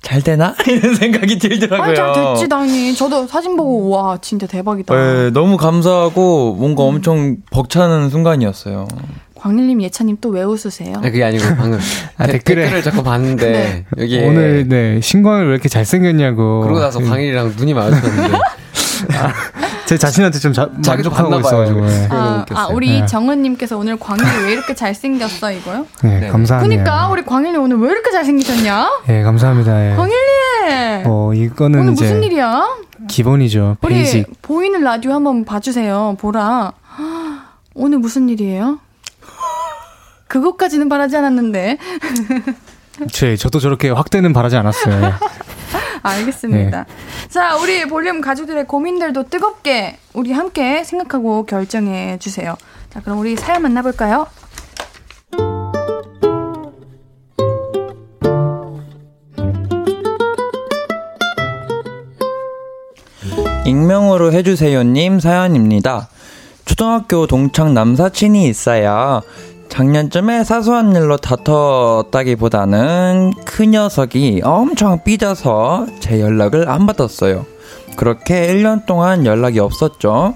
잘 되나 이런 생각이 들더라고요. 아, 잘 됐지 당연히. 저도 사진 보고 와 진짜 대박이다. 네, 너무 감사하고 뭔가 음. 엄청 벅차는 순간이었어요. 광일님, 예찬님 또 왜 웃으세요? 아, 그게 아니고 방금 아, 데, 댓글에, 댓글을 자꾸 봤는데 네. 여기 오늘 네 신광을 왜 이렇게 잘생겼냐고. 그러고 나서 광일이랑 눈이 마주쳤는데. 아, 제 자신한테 좀 자, 만족하고 있어가지고. 네. 아, 아, 우리 네. 정은님께서 오늘 광일이 왜 이렇게 잘생겼어 이거요? 네, 네. 감사합니다. 그니까 우리 광일이 오늘 왜 이렇게 잘생기셨냐? 네, 감사합니다. 예. 광일님. 어, 이거는 오늘 이제 무슨 일이야? 기본이죠. 우리 basic. 보이는 라디오 한번 봐주세요. 보라. 오늘 무슨 일이에요? 그것까지는 바라지 않았는데. 제, 저도 저렇게 확대는 바라지 않았어요. 알겠습니다. 네. 자, 우리 볼륨 가족들의 고민들도 뜨겁게 우리 함께 생각하고 결정해 주세요. 자, 그럼 우리 사연 만나볼까요? 익명으로 해주세요님 사연입니다. 초등학교 동창 남사친이 있어요. 작년쯤에 사소한 일로 다퉜다기보다는 그 녀석이 엄청 삐져서 제 연락을 안 받았어요. 그렇게 1년 동안 연락이 없었죠.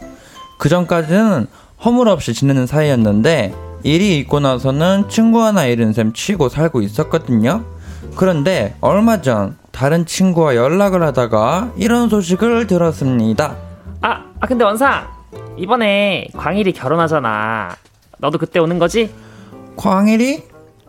그 전까지는 허물없이 지내는 사이였는데 일이 있고 나서는 친구 하나 잃은 셈 치고 살고 있었거든요. 그런데 얼마 전 다른 친구와 연락을 하다가 이런 소식을 들었습니다. 아, 아 근데 원상 이번에 광일이 결혼하잖아. 너도 그때 오는 거지? 광일이?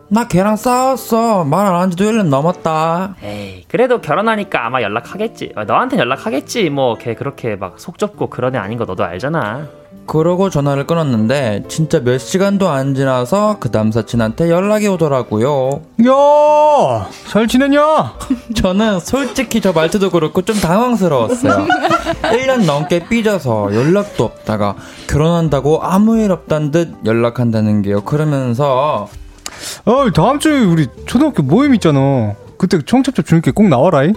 나 걔랑 싸웠어. 말 안 한 지도 1년 넘었다. 에이, 그래도 결혼하니까 아마 연락하겠지. 어, 너한테 연락하겠지. 뭐, 걔 그렇게 막 속 좁고 그런 애 아닌 거 너도 알잖아. 그러고 전화를 끊었는데, 진짜 몇 시간도 안 지나서 그 남사친한테 연락이 오더라고요. 야! 잘 지냈냐? 저는 솔직히 저 말투도 그렇고 좀 당황스러웠어요. 1년 넘게 삐져서 연락도 없다가 결혼한다고 아무 일 없단 듯 연락한다는 게요. 그러면서 어, 다음 주에 우리 초등학교 모임 있잖아. 그때 청첩장 주니까 꼭 나와라. 잉?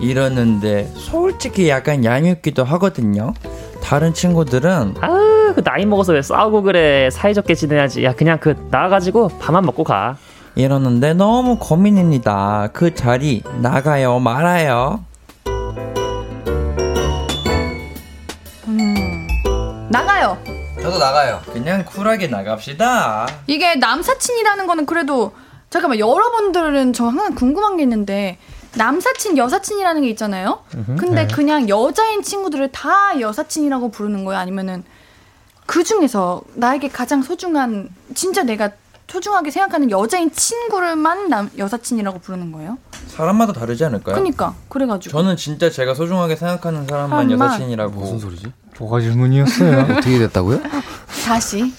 이러는데 솔직히 약간 얄밉기도 하거든요. 다른 친구들은 아우 그 나이 먹어서 왜 싸우고 그래? 사이좋게 지내야지. 야 그냥 그 나와가지고 밥만 먹고 가. 이러는데 너무 고민입니다. 그 자리 나가요 말아요. 음 나가요. 저도 나가요. 그냥 쿨하게 나갑시다. 이게 남사친이라는 거는 그래도 잠깐만 여러분들은 저 항상 궁금한 게 있는데 남사친 여사친이라는 게 있잖아요. 근데 네. 그냥 여자인 친구들을 다 여사친이라고 부르는 거예요? 아니면은 그 중에서 나에게 가장 소중한 진짜 내가 소중하게 생각하는 여자인 친구를만 남 여사친이라고 부르는 거예요? 사람마다 다르지 않을까요? 그러니까 그래가지고 저는 진짜 제가 소중하게 생각하는 사람만 사람만. 여사친이라고. 무슨 소리지? 뭐가 질문이었어요? 어떻게 됐다고요? 다시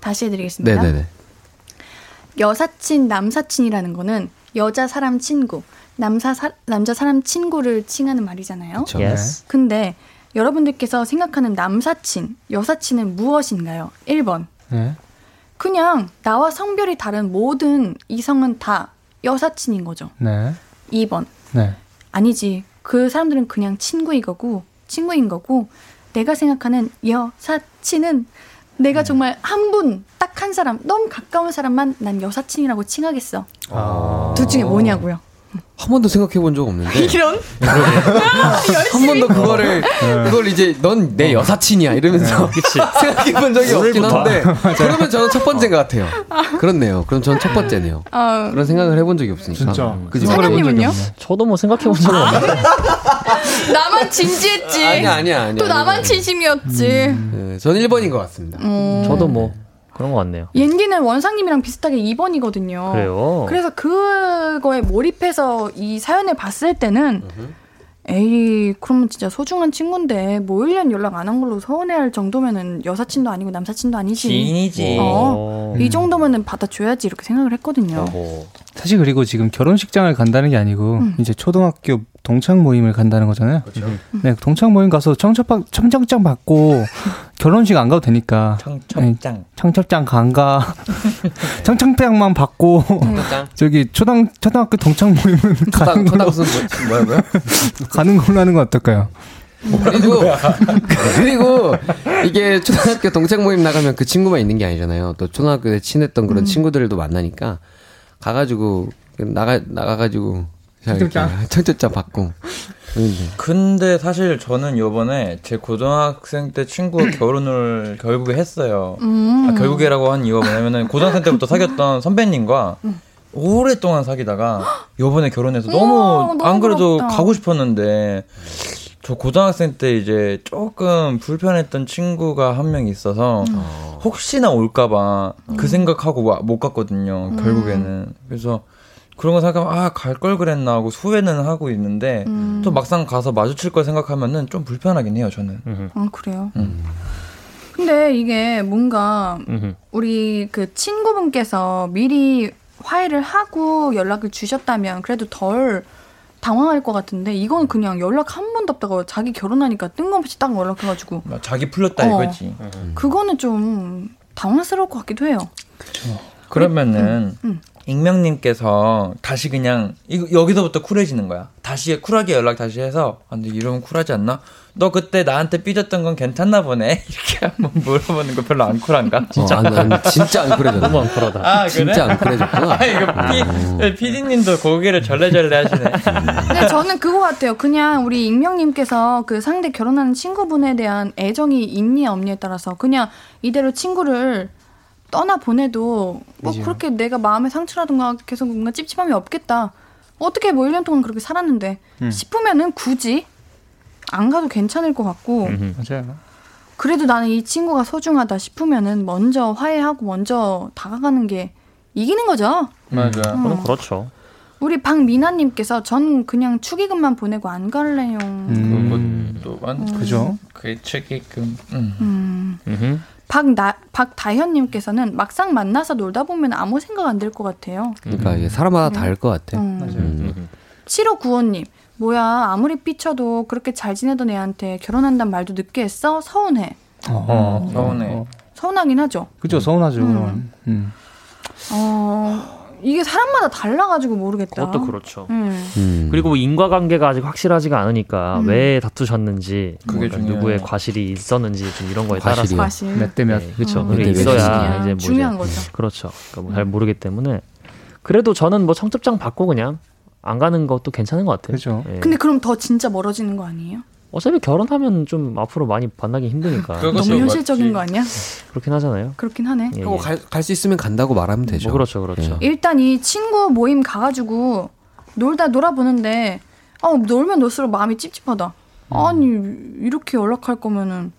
다시 해드리겠습니다. 네네네. 여사친, 남사친이라는 거는 여자 사람 친구, 남사 사, 남자 사람 친구를 칭하는 말이잖아요. 그쵸. Yes. 근데 여러분들께서 생각하는 남사친, 여사친은 무엇인가요? 1번. 네. 그냥 나와 성별이 다른 모든 이성은 다 여사친인 거죠. 네. 2번. 네. 아니지. 그 사람들은 그냥 친구인 거고, 친구인 거고, 내가 생각하는 여사친은 내가 정말 한 분, 딱 한 사람, 너무 가까운 사람만 난 여사친이라고 칭하겠어. 아. 둘 중에 뭐냐고요. 한 번도 생각해 본 적 없는데. 이런? 한 번도 그거를, 그걸 이제 넌 내 여사친이야 이러면서 생각해 본 적이 없긴 한데. 그러면 저는 첫 번째인 것 같아요. 그렇네요. 그럼 저는 첫 번째네요. 아, 그런 생각을 해본 적이 없으니까. 진짜. 그죠? 사장님은요? 저도 뭐 생각해 본 적은 없는데. 나만 진지했지. 아니야, 아니야, 아니야. 또 나만. 진심이었지. 네, 저는 1번인 것 같습니다. 음. 저도 뭐 그런 것 같네요. 옌디는 원상님이랑 비슷하게 2번이거든요. 그래요. 그래서 그거에 몰입해서 이 사연을 봤을 때는 에이 그러면 진짜 소중한 친구인데 뭐 1년 연락 안 한 걸로 서운해할 정도면은 여사친도 아니고 남사친도 아니지. 지인이지. 어. 이 정도면은 받아줘야지 이렇게 생각을 했거든요. 어. 사실 그리고 지금 결혼식장을 간다는 게 아니고 음. 이제 초등학교 동창 모임을 간다는 거잖아요. 네, 동창 모임 가서 청첩장 청첩장 받고 결혼식 안 가도 되니까 청첩장. 청첩장 간가 청첩장만 받고 저기 초등 초등학교 동창 모임은 가는 초당, 걸로 초당순 뭐, 뭐라고요? 가는 걸로 하는 건 어떨까요? 그리고 그리고 이게 초등학교 동창 모임 나가면 그 친구만 있는 게 아니잖아요. 또 초등학교 때 친했던 그런 친구들도 만나니까 가가지고 나가 나가가지고 청첩장? 청첩장 받고 근데 사실 저는 요번에 제 고등학생 때 친구가 결혼을 결국에 했어요. 음. 아, 결국에라고 한 이유가 뭐냐면은 고등학생 때부터 사귀었던 선배님과 오랫동안 사귀다가 요번에 결혼해서 우와, 너무 너무 안 그래도 부럽다. 가고 싶었는데 저 고등학생 때 이제 조금 불편했던 친구가 한 명 있어서 혹시나 올까봐 그 생각하고 와- 못 갔거든요. 결국에는 그래서 그런 거 생각하면 아 갈 걸 그랬나 하고 후회는 하고 있는데 또 막상 가서 마주칠 걸 생각하면은 좀 불편하긴 해요 저는. 아 그래요. 음. 근데 이게 뭔가. 우리 그 친구분께서 미리 화해를 하고 연락을 주셨다면 그래도 덜 당황할 것 같은데 이건 그냥 연락 한 번도 없다가 자기 결혼하니까 뜬금없이 딱 연락해가지고 막 자기 풀렸다 어. 이거지. 그거는 좀 당황스러울 것 같기도 해요. 그 러면은 음, 음. 익명님께서 다시 그냥 이거 여기서부터 쿨해지는 거야. 다시 쿨하게 연락 다시 해서 아, 근데 이러면 쿨하지 않나? 너 그때 나한테 삐졌던 건 괜찮나 보네. 이렇게 한번 물어보는 거 별로 안 쿨한가? 진짜 안, 안, 진짜 안 그래졌네. 너무 안 쿨하다. 아 그래? 진짜 안 그래졌구나. 아 이거 피 피디님도 고개를 절레절레 하시네. 근데 저는 그거 같아요. 그냥 우리 익명님께서 그 상대 결혼하는 친구분에 대한 애정이 있니 없니에 따라서 그냥 이대로 친구를 떠나 보내도 뭐 그죠. 그렇게 내가 마음의 상처라든가 계속 뭔가 찝찝함이 없겠다. 어떻게 뭐 1년 동안 그렇게 살았는데 음. 싶으면은 굳이 안 가도 괜찮을 것 같고. 맞아요. 그래도 나는 이 친구가 소중하다 싶으면은 먼저 화해하고 먼저 다가가는 게 이기는 거죠. 맞아. 그럼 그렇죠. 우리 박미나님께서 전 그냥 축의금만 보내고 안 갈래요. 음, 그것도 만 그죠? 그 책이금. 음. 음. 박나 박다현님께서는 막상 만나서 놀다 보면 아무 생각 안 들 것 같아요. 그러니까 이게 사람마다 다를 것 같아. 음. 음. 7595님 뭐야 아무리 삐쳐도 그렇게 잘 지내던 애한테 결혼한단 말도 늦게 했어 서운해. 어, 서운해. 어. 서운하긴 하죠. 그죠, 서운하죠. 음. 그러면. 음. 어 이게 사람마다 달라가지고 모르겠다. 그것도 그렇죠. 음. 음. 그리고 인과관계가 아직 확실하지가 않으니까 음. 왜 다투셨는지, 그게 뭐. 누구의 과실이 있었는지 좀 이런 거에 과실이요? 따라서 몇 대 몇. 네, 그렇죠. 음. 그게 있어야. 이제 뭐 중요한 이제 거죠. 그렇죠. 그러니까 뭐 잘 모르기 때문에 그래도 저는 뭐 청첩장 받고 그냥 안 가는 것도 괜찮은 것 같아요. 그죠. 예. 근데 그럼 더 진짜 멀어지는 거 아니에요? 어차피 결혼하면 좀 앞으로 많이 만나기 힘드니까. 너무 현실적인 거 아니야? 그렇긴 하잖아요. 그렇긴 하네. 예, 어, 예. 갈수 있으면 간다고 말하면 되죠. 뭐 그렇죠, 그렇죠. 일단 이 친구 모임 가가지고 놀다 놀아보는데 아 놀면 놀수록 마음이 찝찝하다. 아니 이렇게 연락할 거면은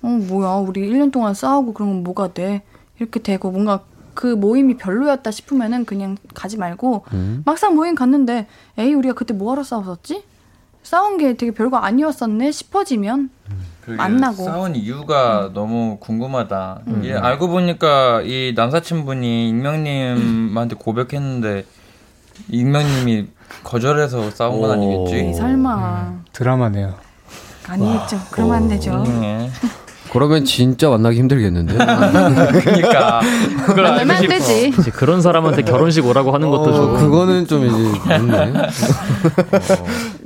어 뭐야 우리 1년 동안 싸우고 그런 건 뭐가 돼 이렇게 되고 뭔가 그 모임이 별로였다 싶으면은 그냥 가지 말고 음. 막상 모임 갔는데 에이 우리가 그때 뭐하러 싸웠었지? 싸운 게 되게 별거 아니었었네 싶어지면 그게 만나고. 싸운 이유가 너무 궁금하다. 음. 이게 알고 보니까 이 남사친분이 익명님한테 고백했는데 익명님이 거절해서 싸운 건 아니겠지? 에이, 설마 드라마네요. 아니겠죠. 그러면 안 되죠. 음, 그러면 진짜 만나기 힘들겠는데. 그러니까 그걸 알고 싶어. 되지. 이제 그런 사람한테 결혼식 오라고 하는 것도 어, 좀 그거는 좀 이제 맞네.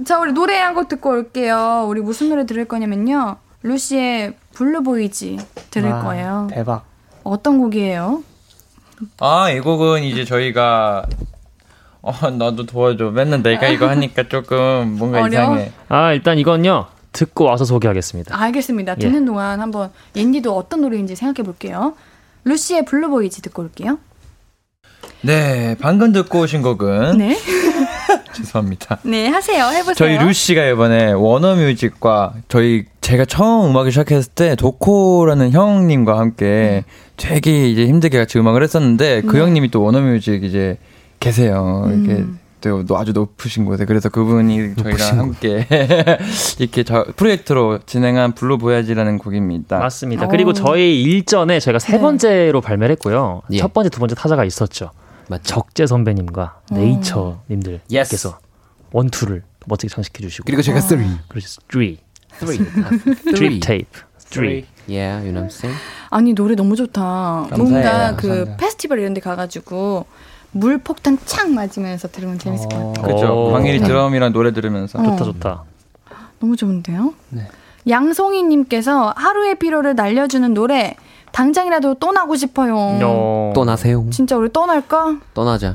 자, 우리 노래 한 곡 듣고 올게요. 우리 무슨 노래 들을 거냐면요. 루시의 Blue Voyage 들을 와, 거예요. 대박. 어떤 곡이에요? 아, 이 곡은 이제 저희가 어, 나도 도와줘. 맨날 내가 이거 하니까 조금 뭔가 어려워? 이상해. 아 일단 이건요 듣고 와서 소개하겠습니다. 알겠습니다. 듣는 동안 한번 옌디도 어떤 노래인지 생각해 볼게요. 루시의 Blue Voyage지 듣고 올게요. 네, 방금 듣고 오신 곡은 네. 죄송합니다. 네, 하세요. 해보세요. 저희 루시가 이번에 워너뮤직과 저희 제가 처음 음악을 시작했을 때 도코라는 형님과 함께 되게 이제 힘들게 같이 음악을 했었는데 그 네. 형님이 또 워너뮤직 이제 계세요. 이렇게 음. 또 아주 높으신 곳에 그래서 그분이 저희랑 함께 이렇게 저 프로젝트로 진행한 Blue Voyage라는 곡입니다. 맞습니다. 오. 그리고 저희 일전에 저희가 세 네. 번째로 발매를 했고요. 예. 첫 번째, 두 번째 타자가 있었죠. 맞죠. 적재 선배님과 어. 네이처 님들께서 one two를 멋지게 장식해 주시고 그리고 제가 three. 그리고 three, three. three tape, three. Yeah, you know what I'm saying? 아니 노래 너무 좋다. 감사해요. 뭔가 그 감사합니다. 페스티벌 이런 데 가가지고 물 폭탄 착 맞으면서 들으면 재밌을 것 같아요. 그렇죠. 오. 광일이 드럼이랑 노래 들으면서 어. 좋다, 좋다. 너무 좋은데요? 네. 양송이 님께서 하루의 피로를 날려주는 노래 당장이라도 떠나고 싶어요. 어. 떠나세요. 진짜 우리 떠날까? 떠나자.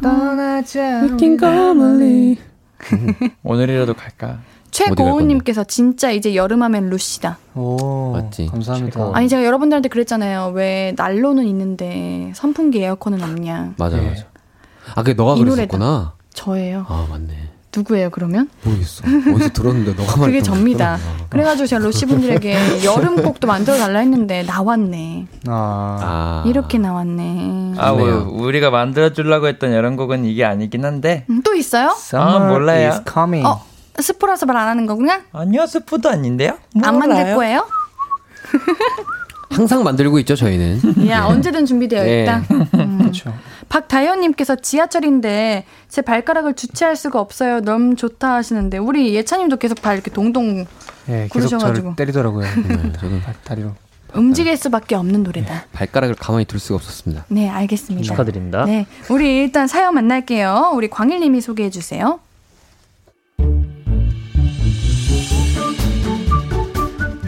오늘이라도 갈까? 최고은님께서 진짜 이제 여름하면 루시다. 오, 맞지. 감사합니다. 아니 제가 여러분들한테 그랬잖아요. 왜 난로는 있는데 선풍기 에어컨은 없냐. 맞아, 네. 맞아. 아, 그게 너가 이 그랬었구나. 저예요. 아, 맞네. 누구예요 그러면? 모르겠어. 어디서 들었는데 너가 그게 말했던 접니다. 거구나. 그래가지고 제가 로시 분들에게 여름곡도 만들어 달라 했는데 나왔네. 아, 아. 이렇게 나왔네. 아. 뭐, 우리가 만들어 주려고 했던 이런 곡은 이게 아니긴 한데. 음, 또 있어요? Summer 몰라요. is coming. 어 스포라서 말 안 하는 거구나? 아니요, 스포도 아닌데요? 안 만들 거예요? 항상 만들고 있죠, 저희는. 야 언제든 준비되어 네. 있다. 음. 그렇죠. 박다현님께서 지하철인데 제 발가락을 주체할 수가 없어요. 너무 좋다 하시는데 우리 예찬님도 계속 발 이렇게 동동 예. 저를 때리더라고요. 네, 저도 다- 다리로. 움직일 수밖에 없는 노래다. 발가락을 가만히 둘 수가 없었습니다. 네 알겠습니다. 축하드립니다. 네 우리 일단 사연 만날게요. 우리 광일님이 소개해 주세요.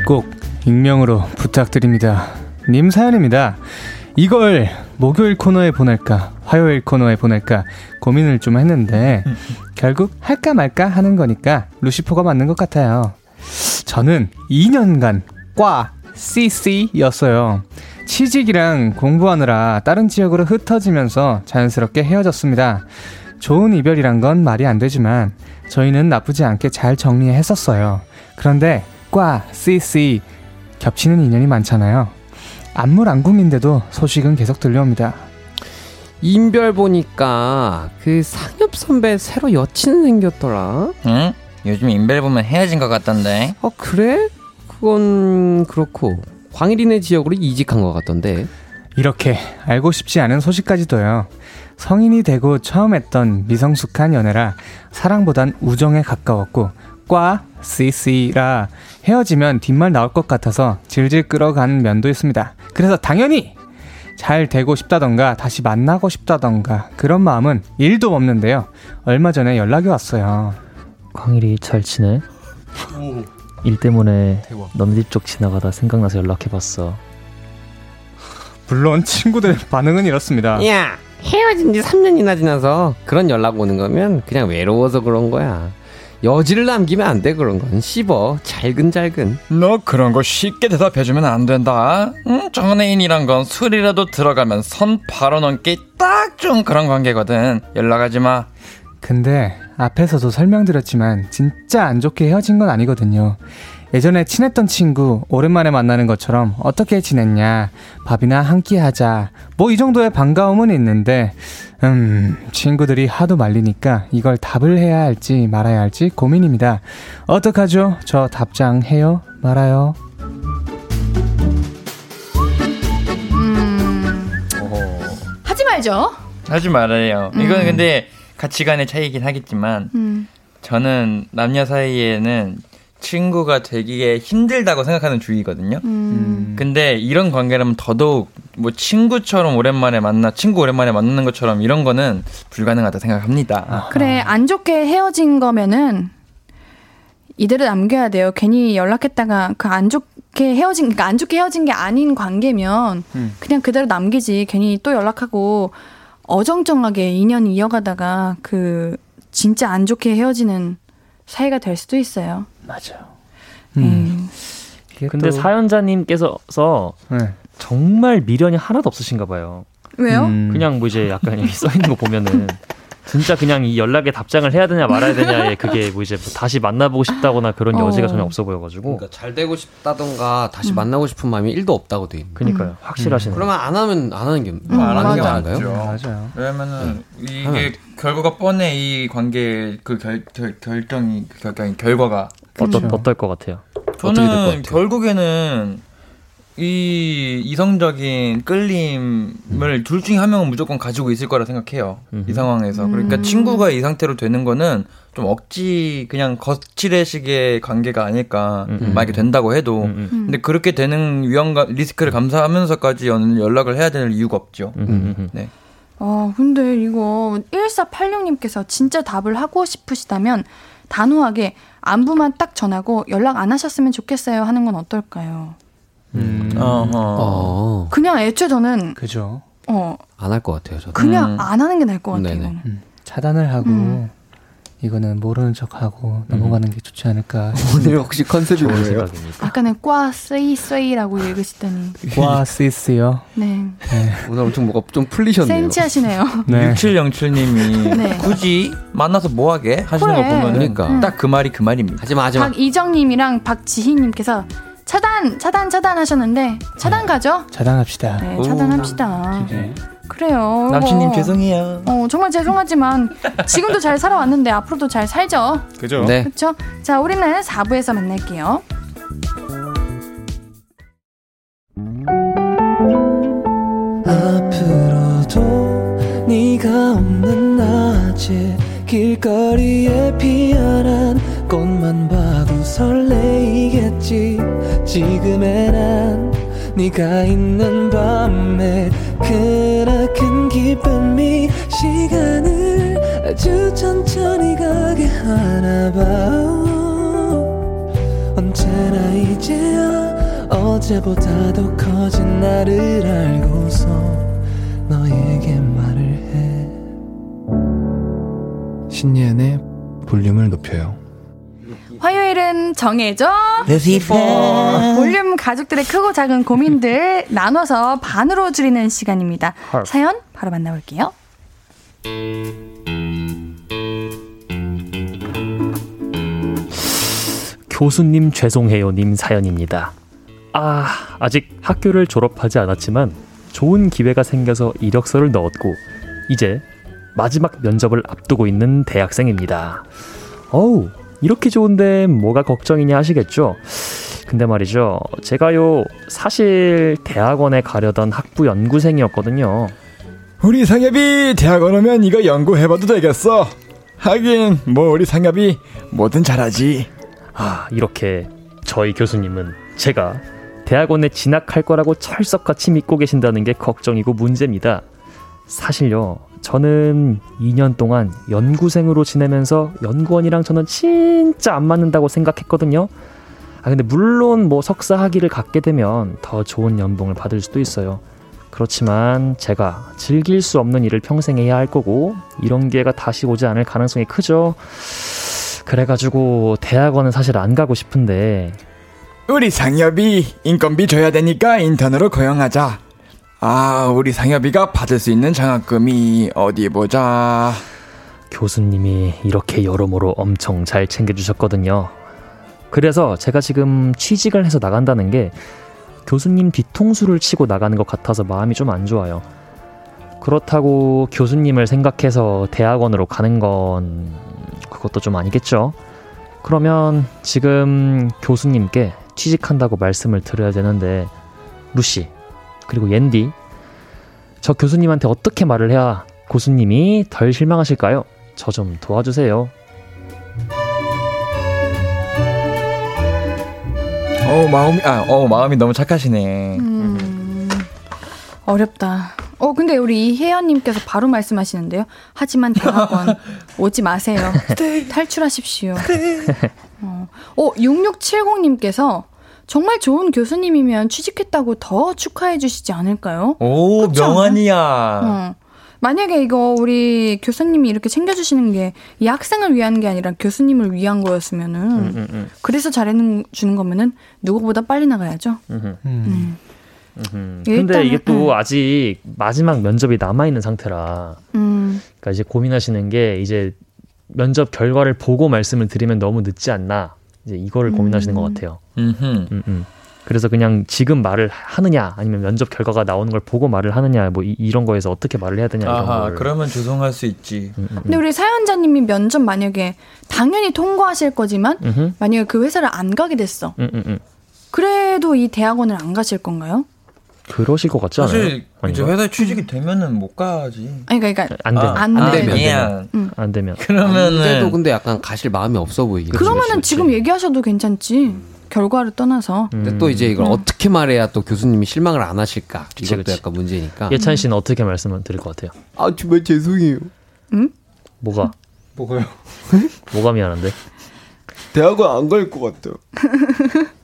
꼭 익명으로 부탁드립니다. 님 사연입니다. 이걸 목요일 코너에 보낼까, 화요일 코너에 보낼까 고민을 좀 했는데 결국 할까 말까 하는 거니까 루시포가 맞는 것 같아요. 저는 2년간 과 CC였어요. 취직이랑 공부하느라 다른 지역으로 흩어지면서 자연스럽게 헤어졌습니다. 좋은 이별이란 건 말이 안 되지만 저희는 나쁘지 않게 잘 정리했었어요. 그런데 과, CC 겹치는 인연이 많잖아요. 안물안궁인데도 소식은 계속 들려옵니다. 인별 보니까 그 상엽 선배 새로 여친 생겼더라. 응? 요즘 인벨 보면 헤어진 것 같던데. 어 그래? 그건 그렇고 광일이네 지역으로 이직한 것 같던데. 이렇게 알고 싶지 않은 소식까지도요. 성인이 되고 처음 했던 미성숙한 연애라 사랑보단 우정에 가까웠고 과 CC라 헤어지면 뒷말 나올 것 같아서 질질 끌어간 면도 있습니다. 그래서 당연히 잘 되고 싶다던가 다시 만나고 싶다던가 그런 마음은 1도 없는데요. 얼마 전에 연락이 왔어요. 광일이 잘 지내? 일 때문에 집쪽 지나가다 생각나서 연락해봤어. 물론 친구들 반응은 이렇습니다. 야 헤어진 지 3년이나 지나서 그런 연락 오는 거면 그냥 외로워서 그런 거야. 여지를 남기면 안 돼 그런 건. 씹어. 잘근잘근. 너 그런 거 쉽게 대답해주면 안 된다. 응? 전애인이란 건 술이라도 들어가면 선 바로 넘기 딱좀 그런 관계거든. 연락하지 마. 근데 앞에서도 설명드렸지만 진짜 안 좋게 헤어진 건 아니거든요. 예전에 친했던 친구 오랜만에 만나는 것처럼 어떻게 지냈냐 밥이나 한 끼 하자 뭐 이 정도의 반가움은 있는데 음 친구들이 하도 말리니까 이걸 답을 해야 할지 말아야 할지 고민입니다 어떡하죠 저 답장해요 말아요 음, 하지 말죠. 하지 말아요 음. 이건 근데 가치관의 차이긴 하겠지만 음. 저는 남녀 사이에는 친구가 되기에 힘들다고 생각하는 주의거든요. 음. 근데 이런 관계라면 더더욱 뭐 친구처럼 오랜만에 만나 친구 오랜만에 만나는 것처럼 이런 거는 불가능하다 생각합니다. 그래 안 좋게 헤어진 거면은 이대로 남겨야 돼요. 괜히 연락했다가 그 안 좋게 헤어진 그러니까 안 좋게 헤어진 게 아닌 관계면 음. 그냥 그대로 남기지. 괜히 또 연락하고 어정쩡하게 인연 이어가다가 그 진짜 안 좋게 헤어지는 사이가 될 수도 있어요. 맞아요 음. 근데 사연자님께서 네. 정말 미련이 하나도 없으신가 봐요. 왜요? 음. 그냥 뭐 이제 약간 여기 써 있는 거 보면은 진짜 그냥 이 연락에 답장을 해야 되냐 말아야 되냐에 그게 뭐 이제 뭐 다시 만나보고 싶다거나 그런 어. 여지가 전혀 없어 보여가지고 그러니까 잘 되고 싶다던가 다시 만나고 싶은 마음이 1도 없다고 돼 있는 그니까요 확실하시네. 그러면 안 하면 안 하는 게 음, 안 하는 게 맞아. 나은가요? 맞아요 왜냐면은 이게 하면 결과가 뻔해 이 관계 그 결, 결, 결정이 그 결, 결과가 어떨 그렇죠. 어떨 것 같아요? 저는 같아요? 결국에는 이 이성적인 끌림을 둘 중에 한 명은 무조건 가지고 있을 거라 생각해요. 이 상황에서. 그러니까 음. 친구가 이 상태로 되는 거는 좀 억지 그냥 거칠의식의 관계가 아닐까. 음, 음. 만약에 된다고 해도. 음, 음. 음. 근데 그렇게 되는 위험과 리스크를 감수하면서까지 연- 연락을 해야 될 이유가 없죠. 네. 아, 근데 이거 1486님께서 진짜 답을 하고 싶으시다면 단호하게 안부만 딱 전하고 연락 안 하셨으면 좋겠어요 하는 건 어떨까요? 음. 어허. 어, 그냥 애초에 저는 그죠 어 안 할 것 같아요, 저도. 그냥 음. 안 하는 게 나을 것 같아요. 음. 차단을 하고 음. 이거는 모르는 척하고 넘어가는 게 좋지 않을까 오늘 혹시 컨셉이 뭐예요? 아까는 꽈 쓰이 쓰이라고 읽으시더니 와 시스요 네 오늘 엄청 뭐가 좀 풀리셨네요. 센치하시네요. 네 6707님이 네. 굳이 만나서 뭐 하게 하시는 그래. 거 보면 그러니까. 딱 그 말이 그 말입니다. 하지마, 하지마. 박이정님이랑 박지희님께서 차단 차단 차단 하셨는데 차단 가죠? 차단합시다 네 차단합시다. 네. 그래요. 남친님 이거. 죄송해요. 어, 정말 죄송하지만 지금도 잘 살아왔는데 앞으로도 잘 살죠. 그죠? 네. 그렇죠? 자, 우리는 4부에서 만날게요. 앞으로도 네가 없는 낮에 길거리에 피어난 꽃만 봐도 설레이겠지 지금의 난 네가 있는 밤에 그나큰 기쁨이 시간을 아주 천천히 가게 하나 봐. 언제나 이제야 어제보다 더 커진 나를 알고서 너에게 말을 해. 신예은의 볼륨을 높여요 화요일은 정해져. 루시퍼. 볼륨 가족들의 크고 작은 고민들 나눠서 반으로 줄이는 시간입니다. 헐. 사연 바로 만나볼게요. 교수님 죄송해요 님 사연입니다. 아, 아직 학교를 졸업하지 않았지만 좋은 기회가 생겨서 이력서를 넣었고 이제 마지막 면접을 앞두고 있는 대학생입니다. 어우, 이렇게 좋은데 뭐가 걱정이냐 하시겠죠? 근데 말이죠. 제가요, 사실 대학원에 가려던 학부 연구생이었거든요. 우리 상엽이 대학원 오면 이거 연구해봐도 되겠어. 하긴 뭐 우리 상엽이 뭐든 잘하지. 아, 이렇게 저희 교수님은 제가 대학원에 진학할 거라고 철석같이 믿고 계신다는 게 걱정이고 문제입니다. 사실요, 저는 2년 동안 연구생으로 지내면서 연구원이랑 저는 진짜 안 맞는다고 생각했거든요. 아, 근데 물론 뭐 석사 학위를 갖게 되면 더 좋은 연봉을 받을 수도 있어요. 그렇지만 제가 즐길 수 없는 일을 평생 해야 할 거고 이런 기회가 다시 오지 않을 가능성이 크죠. 그래가지고 대학원은 사실 안 가고 싶은데 우리 상엽이 인건비 줘야 되니까 인턴으로 고용하자. 아, 우리 상엽이가 받을 수 있는 장학금이 어디 보자. 교수님이 이렇게 여러모로 엄청 잘 챙겨주셨거든요. 그래서 제가 지금 취직을 해서 나간다는 게 교수님 뒤통수를 치고 나가는 것 같아서 마음이 좀 안 좋아요. 그렇다고 교수님을 생각해서 대학원으로 가는 건 그것도 좀 아니겠죠? 그러면 지금 교수님께 취직한다고 말씀을 드려야 되는데 루시 그리고 옌디 저 교수님한테 어떻게 말을 해야 교수님이 덜 실망하실까요? 저 좀 도와주세요. 어 마음이 아어 마음이 너무 착하시네. 음, 어렵다. 어, 근데 우리 이혜연님께서 바로 말씀하시는데요. 하지만 대학원 오지 마세요. 탈출하십시오. 어, 어 6670님께서 정말 좋은 교수님이면 취직했다고 더 축하해 주시지 않을까요? 오, 명언이야. 어. 만약에 이거 우리 교수님이 이렇게 챙겨주시는 게 이 학생을 위한 게 아니라 교수님을 위한 거였으면은 음, 음, 음. 그래서 잘해 주는 거면은 누구보다 빨리 나가야죠. 음. 음. 음. 일단은, 근데 이게 또 음. 아직 마지막 면접이 남아 있는 상태라 음. 그러니까 이제 고민하시는 게 이제 면접 결과를 보고 말씀을 드리면 너무 늦지 않나 이제 이거를 고민하시는 것 같아요. 음흠. 음, 음. 그래서 그냥 지금 말을 하느냐 아니면 면접 결과가 나오는 걸 보고 말을 하느냐 뭐 이, 런 거에서 어떻게 말을 해야 되냐 이런 아하, 걸. 그러면 죄송할 수 있지. 음, 음, 근데 우리 사연자님이 면접 만약에 당연히 통과하실 거지만 음흠. 만약에 그 회사를 안 가게 됐어. 음, 음, 음. 그래도 이 대학원을 안 가실 건가요? 그러실 것 같지 않아요? 사실 이제 아닌가? 회사에 취직이 되면은 못 가지. 아니 그러니까 안 되면 안안 되면. 되면. 음. 안 되면 그러면은 그래도 근데 약간 가실 마음이 없어 보이긴 그러면은 지금 얘기하셔도 괜찮지. 결과를 떠나서. 근데 또 이제 이걸 음. 어떻게 말해야 또 교수님이 실망을 안 하실까 그치, 이것도 그치. 약간 문제니까 예찬 씨는 어떻게 말씀을 드릴 것 같아요? 아 정말 죄송해요 응? 뭐가 뭐가요? 뭐가 미안한데? 대학원 안 갈 것 같아요.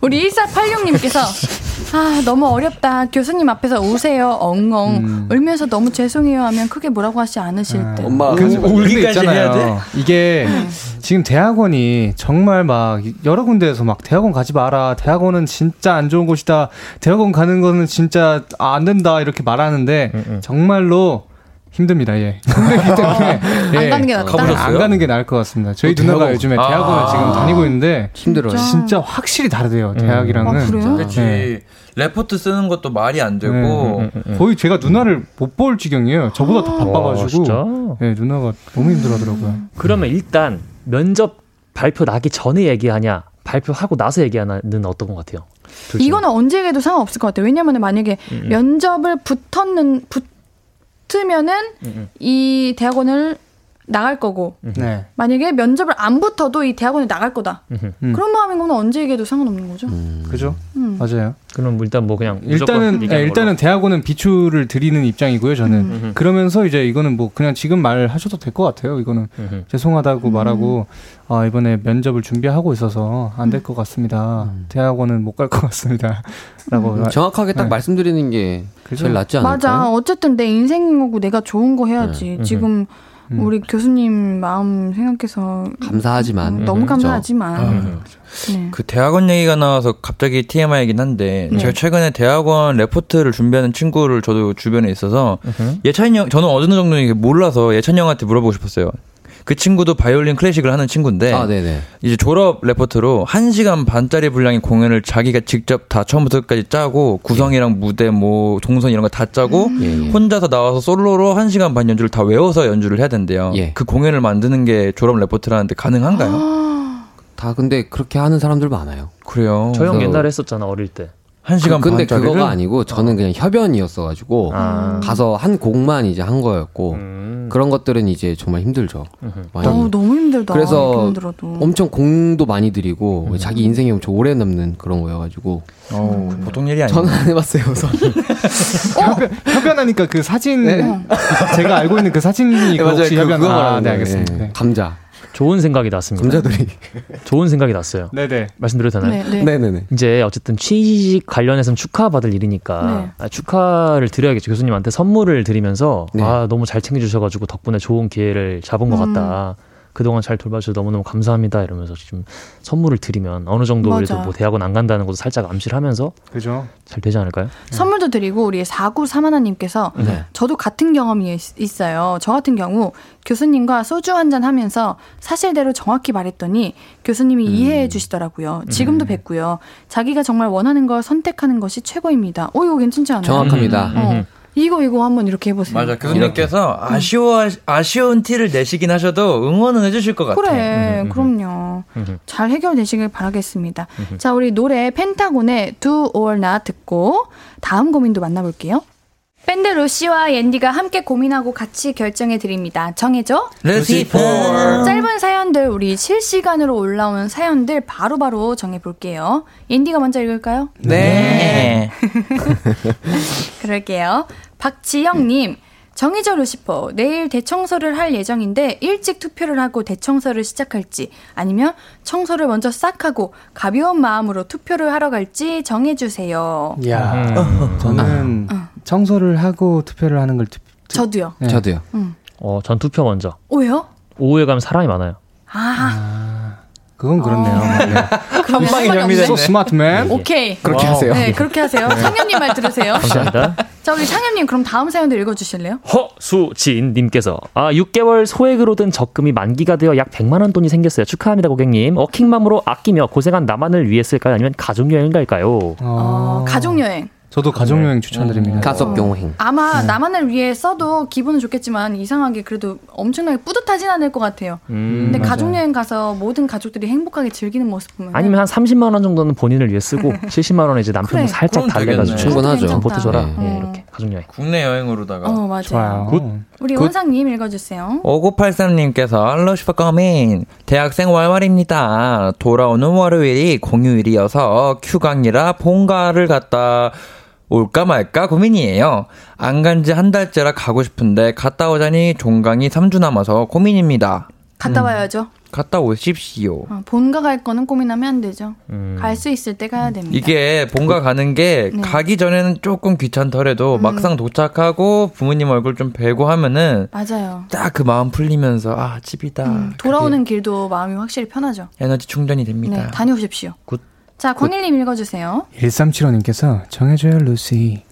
우리 1486님께서 아 너무 어렵다. 교수님 앞에서 우세요. 엉엉 음. 울면서 너무 죄송해요 하면 크게 뭐라고 하지 않으실 듯. 엄마 그, 울기까지 해야 있잖아요. 이게 지금 대학원이 정말 막 여러 군데에서 막 대학원 가지 마라. 대학원은 진짜 안 좋은 곳이다. 대학원 가는 거는 진짜 안 된다. 이렇게 말하는데 음, 음. 정말로 힘듭니다. 예. 힘들기 때문에 안 예. 가는 게 낫다. 가보셨어요? 안 가는 게 나을 것 같습니다. 저희 어, 누나가 대학원. 요즘에 아. 대학원을 지금 다니고 있는데 힘들어요 진짜? 확실히 다르대요. 대학이랑은. 아, 그래요? 그렇지. 네. 레포트 쓰는 것도 말이 안 되고. 네, 거의 제가 누나를 못 볼 지경이에요. 저보다 더 와, 바빠가지고. 진짜? 네, 누나가 너무 힘들어하더라고요. 그러면 일단 면접 발표 나기 전에 얘기하냐 발표하고 나서 얘기하냐는 어떤 것 같아요? 이거는 언제 해도 상관없을 것 같아요. 왜냐면 만약에 음, 음. 면접을 붙었는 붙 으면은 음, 음. 이 대학원을 나갈 거고 네. 만약에 면접을 안 붙어도 이 대학원에 나갈 거다. 음. 그런 마음인 거는 언제 얘기해도 상관없는 거죠. 그죠? 음. 맞아요. 그럼 일단 뭐 그냥 일단은 예, 일단은 대학원은 비추를 드리는 입장이고요. 저는 음. 그러면서 이제 이거는 뭐 그냥 지금 말하셔도 될 것 같아요. 이거는. 죄송하다고 말하고 아 이번에 면접을 준비하고 있어서 안 될 것 같습니다. 대학원은 못 갈 것 같습니다.라고 음, 정확하게 딱 네. 말씀드리는 게 그죠? 제일 낫지 않을까요? 맞아. 어쨌든 내 인생인 거고 내가 좋은 거 해야지. 네. 지금 음. 우리 교수님 마음 생각해서 감사하지만 음, 너무 음, 감사하지만 음. 네. 그 대학원 얘기가 나와서 갑자기 TMI이긴 한데 네. 제가 최근에 대학원 레포트를 준비하는 친구를 저도 주변에 있어서. 예찬이 형 저는 어느 정도 이게 몰라서 예찬이 형한테 물어보고 싶었어요. 그 친구도 바이올린 클래식을 하는 친구인데 아 네네 이제 졸업 레포트로 1시간 반짜리 분량의 공연을 자기가 직접 다 처음부터 끝까지 짜고 구성이랑 무대 뭐 동선 이런 거 다 짜고 예, 예. 혼자서 나와서 솔로로 1시간 반 연주를 다 외워서 연주를 해야 된대요. 예. 그 공연을 만드는 게 졸업 레포트라는데 가능한가요? 아, 다 근데 그렇게 하는 사람들 많아요 그래요. 저 형 옛날에 했었잖아 어릴 때. 1시간 그- 근데 반짜리를 그거가 아니고 저는 그냥 협연이었어가지고 아. 가서 한 곡만 이제 한 거였고 음. 그런 것들은 이제 정말 힘들죠. 많이 어우, 너무 힘들다. 그래서. 엄청 공도 많이 들이고 음. 자기 인생이 엄청 오래 남는 그런 거여가지고 어, 보통 일이 아니에요. 저는 안 해봤어요 우선 협연, 협연하니까 그 사진 제가 알고 있는 그 사진이 그 혹시 그- 협연 그거 아, 네. 알겠습니다. 예. 네. 감자 좋은 생각이 났습니다. 감자들이 좋은 생각이 났어요. 네네. 말씀드려도 되나요? 네, 네. 네네네 이제 어쨌든 취직 관련해서는 축하받을 일이니까 네. 아, 축하를 드려야겠죠. 교수님한테 선물을 드리면서 네. 아 너무 잘 챙겨주셔가지고 덕분에 좋은 기회를 잡은 것 음. 같다. 그동안 잘 돌봐주셔서 너무너무 감사합니다 이러면서 지금 선물을 드리면 어느 정도 맞아. 그래도 뭐 대학원 안 간다는 것도 살짝 암시를 하면서 그죠. 잘 되지 않을까요? 선물도 드리고 우리 4931님께서 네. 저도 같은 경험이 있- 있어요. 저 같은 경우 교수님과 소주 한 잔 하면서 사실대로 정확히 말했더니 교수님이 이해해 주시더라고요. 지금도 뵙고요. 자기가 정말 원하는 걸 선택하는 것이 최고입니다. 오, 이거 괜찮지 않아요? 정확합니다. 어. 이거 이거 한번 이렇게 해보세요. 맞아. 교수님께서 아쉬워 아쉬운 티를 내시긴 하셔도 응원은 해주실 것 같아. 그래, 그럼요. 잘 해결되시길 바라겠습니다. 자, 우리 노래 펜타곤의 Do or Not 듣고 다음 고민도 만나볼게요. 밴드 루시와 옌디가 함께 고민하고 같이 결정해 드립니다. 정해줘. 루시포. 짧은 사연들 우리 실시간으로 올라온 사연들 바로 바로 정해 볼게요. 옌디가 먼저 읽을까요? 네. 그럴게요. 박지영님, 정의저 루시퍼, 내일 대청소를 할 예정인데 일찍 투표를 하고 대청소를 시작할지 아니면 청소를 먼저 싹 하고 가벼운 마음으로 투표를 하러 갈지 정해주세요. 야, 음. 저는 청소를 하고 투표를 하는 걸 투, 저도요. 네. 저도요. 어, 전 투표 먼저. 왜요? 오후에 가면 사람이 많아요. 아, 그건 그렇네요. 네. 그럼 방에 없네. So smart man. 오케이. 그렇게 wow. 하세요. 네, 그렇게 하세요. 상현님 말 들으세요. 감사합니다. 자, 우리 상현님 그럼 다음 사연도 읽어주실래요? 허수진님께서 아 6개월 소액으로 든 적금이 만기가 되어 약 100만 원 돈이 생겼어요. 축하합니다 고객님. 워킹맘으로 아끼며 고생한 나만을 위해 쓸까요? 아니면 가족 여행 갈까요? 어, 가족 여행. 저도 가족 여행 추천드립니다. 가족 여행. 아마 나만을 위해 써도 기분은 좋겠지만 이상하게 그래도 엄청나게 뿌듯하진 않을 것 같아요. 음, 근데 맞아요. 가족 여행 가서 모든 가족들이 행복하게 즐기는 모습 보면 아니면 한 30만 원 정도는 본인을 위해 쓰고 70만 원은 이제 남편을 그래. 살짝 달래가지고. 충분하죠. 좀 보태줘라. 네. 예, 이렇게 가족 여행. 국내 여행으로다가. 어 맞아요. 좋아요. 우리 good. 원상님 읽어주세요. 5983님께서 루시퍼 고민 대학생 월말입니다. 돌아오는 월요일이 공휴일이어서 휴강이라 본가를 갔다 올까 말까 고민이에요. 안 간 지 한 달째라 가고 싶은데 갔다 오자니 종강이 3주 남아서 고민입니다. 갔다 와야죠. 갔다 오십시오. 어, 본가 갈 거는 고민하면 안 되죠. 음. 갈수 있을 때 가야 됩니다. 이게 본가 가는 게 네. 가기 전에는 조금 귀찮더라도 음. 막상 도착하고 부모님 얼굴 좀 뵈고 하면은 맞아요. 딱 그 마음 풀리면서 아 집이다. 음, 돌아오는 길도 마음이 확실히 편하죠. 에너지 충전이 됩니다. 네, 다녀오십시오. good. 자, 광일님 읽어주세요. 1375님께서 정해줘요 루시.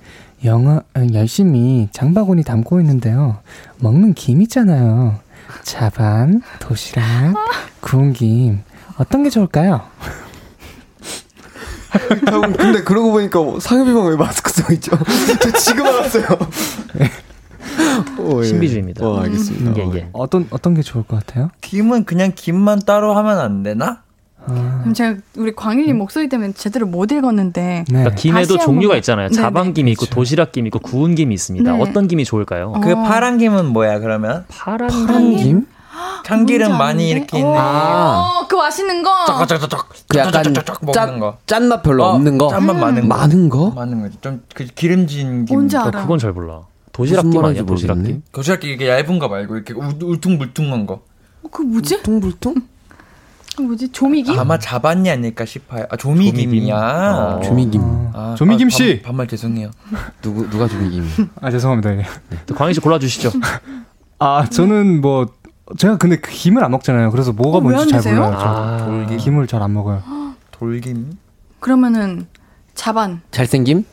영어 아, 열심히 장바구니 담고 있는데요. 먹는 김 있잖아요. 자반, 도시락, 구운 김 어떤 게 좋을까요? 근데 그러고 보니까 상엽이만 왜 마스크 써 있죠? 저 지금 알았어요. 오, 예. 신비주의입니다. 어, 알겠습니다. 예, 예. 어떤 어떤 게 좋을 것 같아요? 김은 그냥 김만 따로 하면 안 되나? 그럼 제가 우리 광일님 목소리 때문에 제대로 못 읽었는데 네. 그러니까 김에도 종류가 한번. 있잖아요. 네네. 자반 김이 있고 도시락 김이 있고 구운 김이 있습니다. 네. 어떤 김이 좋을까요? 어. 그 파란 김은 뭐야 그러면? 파란 파란 김? 김? 참기름 많이? 이렇게 있는 아. 어, 그 맛있는 거. 쫙쫙쫙쫙 그 약간 먹는 짠, 거. 짠맛 별로 어, 없는 거. 짠맛 많은 거. 많은 거? 많은 거지. 좀그 기름진 김. 뭔지 어, 알아. 그건 잘 몰라. 도시락김 아니야? 도시락김? 도시락기 이게 얇은 거 말고 이렇게 울- 울퉁불퉁한 거. 어, 그 뭐지? 퉁불퉁? 그 뭐지? 조미김? 아마 자반이 아닐까 싶어요. 아 조미김이야. 어. 조미김. 아, 조미김 아, 씨! 반, 반말 죄송해요. 누구, 누가 조미김? 아 죄송합니다. 예. 또 광희 씨 골라주시죠. 아 저는 뭐 제가 근데 그 김을 안 먹잖아요. 그래서 뭐가 어, 뭔지 잘? 몰라요. 저 아, 돌김. 김을 잘 안 먹어요. 돌김. 그러면은 자반. 잘생김?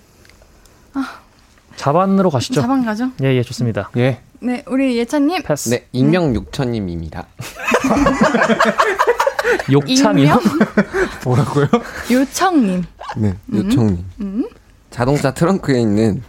자반으로 가시죠. 자반 가죠? 예, 예, 좋습니다. 예. 네, 우리 예찬님. 패스. 네, 익명 육천님입니다. 욕참이요? 익명? 뭐라고요? 요청님. 네, 요청님. 음? 자동차 트렁크에 있는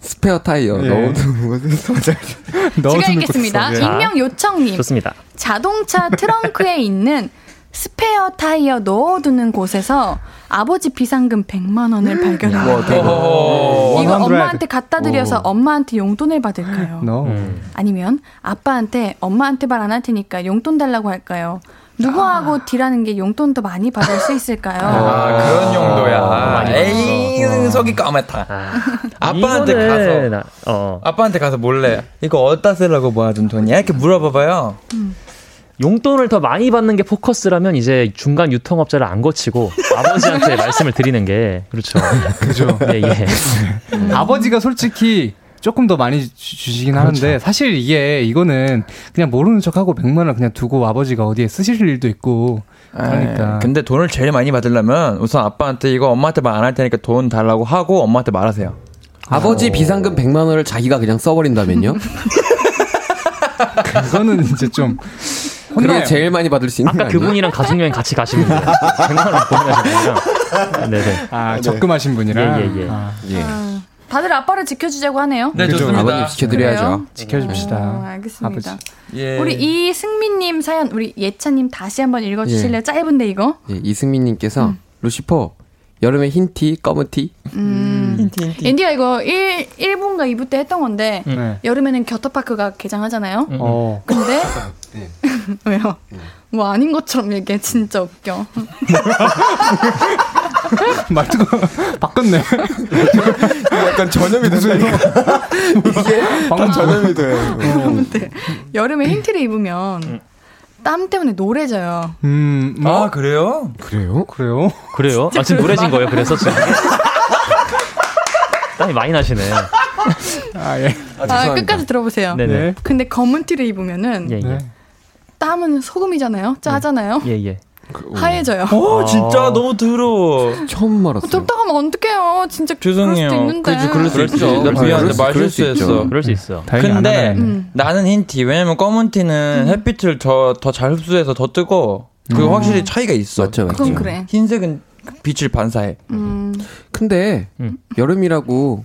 스페어 타이어 예. 넣어두는 맞아요. 제가 읽겠습니다. 익명 요청님. 좋습니다. 자동차 트렁크에 있는 스페어 타이어 넣어두는 곳에서 아버지 비상금 100만 원을 발견했는데 어. 이거 100. 엄마한테 갖다 드려서 엄마한테 용돈을 받을까요? No. 음. 아니면 아빠한테 엄마한테 말 안 할 테니까 용돈 달라고 할까요? 누구하고 딜하는 게 용돈 더 많이 받을 수 있을까요? 아 그런 용도야. 많이 에이 속이 까맣다. 아, 아빠한테 이거는 가서 나- 어, 아빠한테 가서 몰래 이거 어디다 쓰려고 모아둔 돈이야? 이렇게 물어봐봐요. 용돈을 더 많이 받는 게 포커스라면 이제 중간 유통업자를 안 거치고 아버지한테 말씀을 드리는 게 그렇죠. 그죠. 예, 예. 아버지가 솔직히 조금 더 많이 주, 시긴 그렇죠. 하는데 사실 이게 이거는 그냥 모르는 척하고 100만 원 그냥 두고 아버지가 어디에 쓰실 일도 있고 그러니까. 에이, 근데 돈을 제일 많이 받으려면 우선 아빠한테 이거 엄마한테 말 안 할 테니까 돈 달라고 하고 엄마한테 말하세요. 아버지 어. 비상금 100만 원을 자기가 그냥 써버린다면요? 그거는 이제 좀 그게 제일 많이 받을 수 있는 아까 그분이랑 가족여행 같이 가신 분이에요. 100만 원 보내가신 네네. 아, 네. 적금하신 분이랑? 예, 예, 예. 아, 예. 아, 다들 아빠를 지켜주자고 하네요. 네, 좋습니다. 아버님 지켜드려야죠. 지켜줍시다. 어, 알겠습니다. 예. 우리 이승민님 사연, 우리 예찬님 다시 한번 읽어주실래요? 예. 짧은데 이거? 예, 이승민님께서 음. 루시퍼 여름에 흰 티, 검은 티. 음. 흰티, 흰티. 앤디가 이거 1, 1분가 2부 때 했던 건데, 음. 네. 여름에는 겨터파크가 개장하잖아요? 음. 어. 근데, 네. 왜요? 음. 뭐 아닌 것처럼 얘기해. 진짜 웃겨. 말투가 바꿨네. 약간 전염이 돼서 이게 방금 전염이 돼. 어. 여름에 흰 티를 입으면 음. 땀 때문에 노래져요. 음, 뭐? 아, 그래요? 그래요? 그래요? 그래요? 아, 지금 노래진 거예요, 그래서 지금. 땀이 많이 나시네. 아, 예. 아, 아 끝까지 들어보세요. 네네. 근데 검은 티를 입으면, 예, 예. 네. 땀은 소금이잖아요? 짜잖아요? 예, 예. 그, 하얘져요. 어, 진짜 아. 너무 더러워. 처음 말았어요. 덥다 하면 어떡해요. 진짜 죄송해요. 그럴 있는데. 그치, 그럴 수 있죠. 나 미안한데 말 실수했어. 그럴 수 있어. 근데 음. 나는 흰 티. 왜냐면 검은 티는 음. 햇빛을 더잘 흡수해서 더 뜨고 그 음. 확실히 차이가 있어. 맞죠, 맞죠. 그건 그래. 흰색은 빛을 반사해. 음. 근데 음. 여름이라고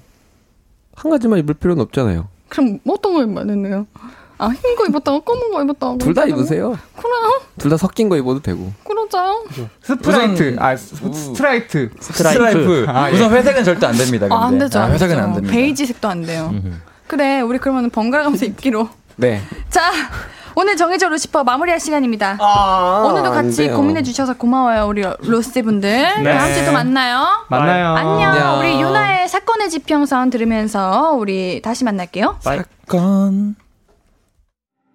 한 가지만 입을 필요는 없잖아요. 그럼 어떤 거 입어야 되네요? 아, 흰 거 입었다가 검은 거 입었다가. 둘다 입으세요. 그래요? 둘 다 섞인 거 입어도 되고. 그러자요. 스프라이트. 아, 스트라이트. 스트라이프. 아, 예. 우선 회색은 절대 안 됩니다. 근데. 아, 안 되죠. 아, 회색은 안 됩니다. 베이지색도 안 돼요. 그래, 우리 그러면 번갈아 가면서 입기로. 네. 자, 오늘 정해져 루시퍼 마무리할 시간입니다. 아, 오늘도 같이 고민해 주셔서 고마워요, 우리 로스 분들. 네. 다음 주에 또 만나요. 만나요. 안녕. 안녕. 우리 윤하의 사건의 지평선 들으면서 우리 다시 만날게요. 사건.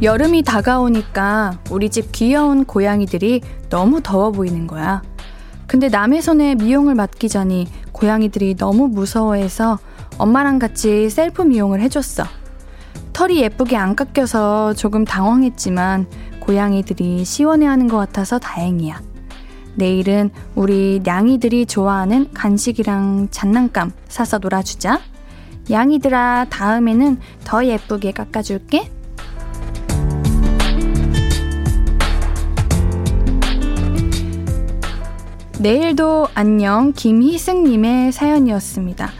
여름이 다가오니까 우리 집 귀여운 고양이들이 너무 더워 보이는 거야. 근데 남의 손에 미용을 맡기자니 고양이들이 너무 무서워해서 엄마랑 같이 셀프 미용을 해줬어. 털이 예쁘게 안 깎여서 조금 당황했지만 고양이들이 시원해하는 것 같아서 다행이야. 내일은 우리 냥이들이 좋아하는 간식이랑 장난감 사서 놀아주자. 양이들아, 다음에는 더 예쁘게 깎아줄게. 내일도 안녕 김희승님의 사연이었습니다.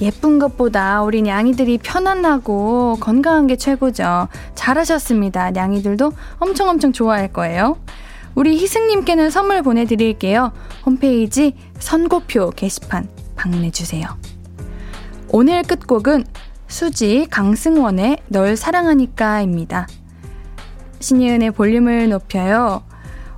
예쁜 것보다 우리 냥이들이 편안하고 건강한 게 최고죠. 잘하셨습니다. 냥이들도 엄청 엄청 좋아할 거예요. 우리 희승님께는 선물 보내드릴게요. 홈페이지 선고표 게시판 방문해주세요. 오늘 끝곡은 수지 강승원의 널 사랑하니까입니다. 신예은의 볼륨을 높여요.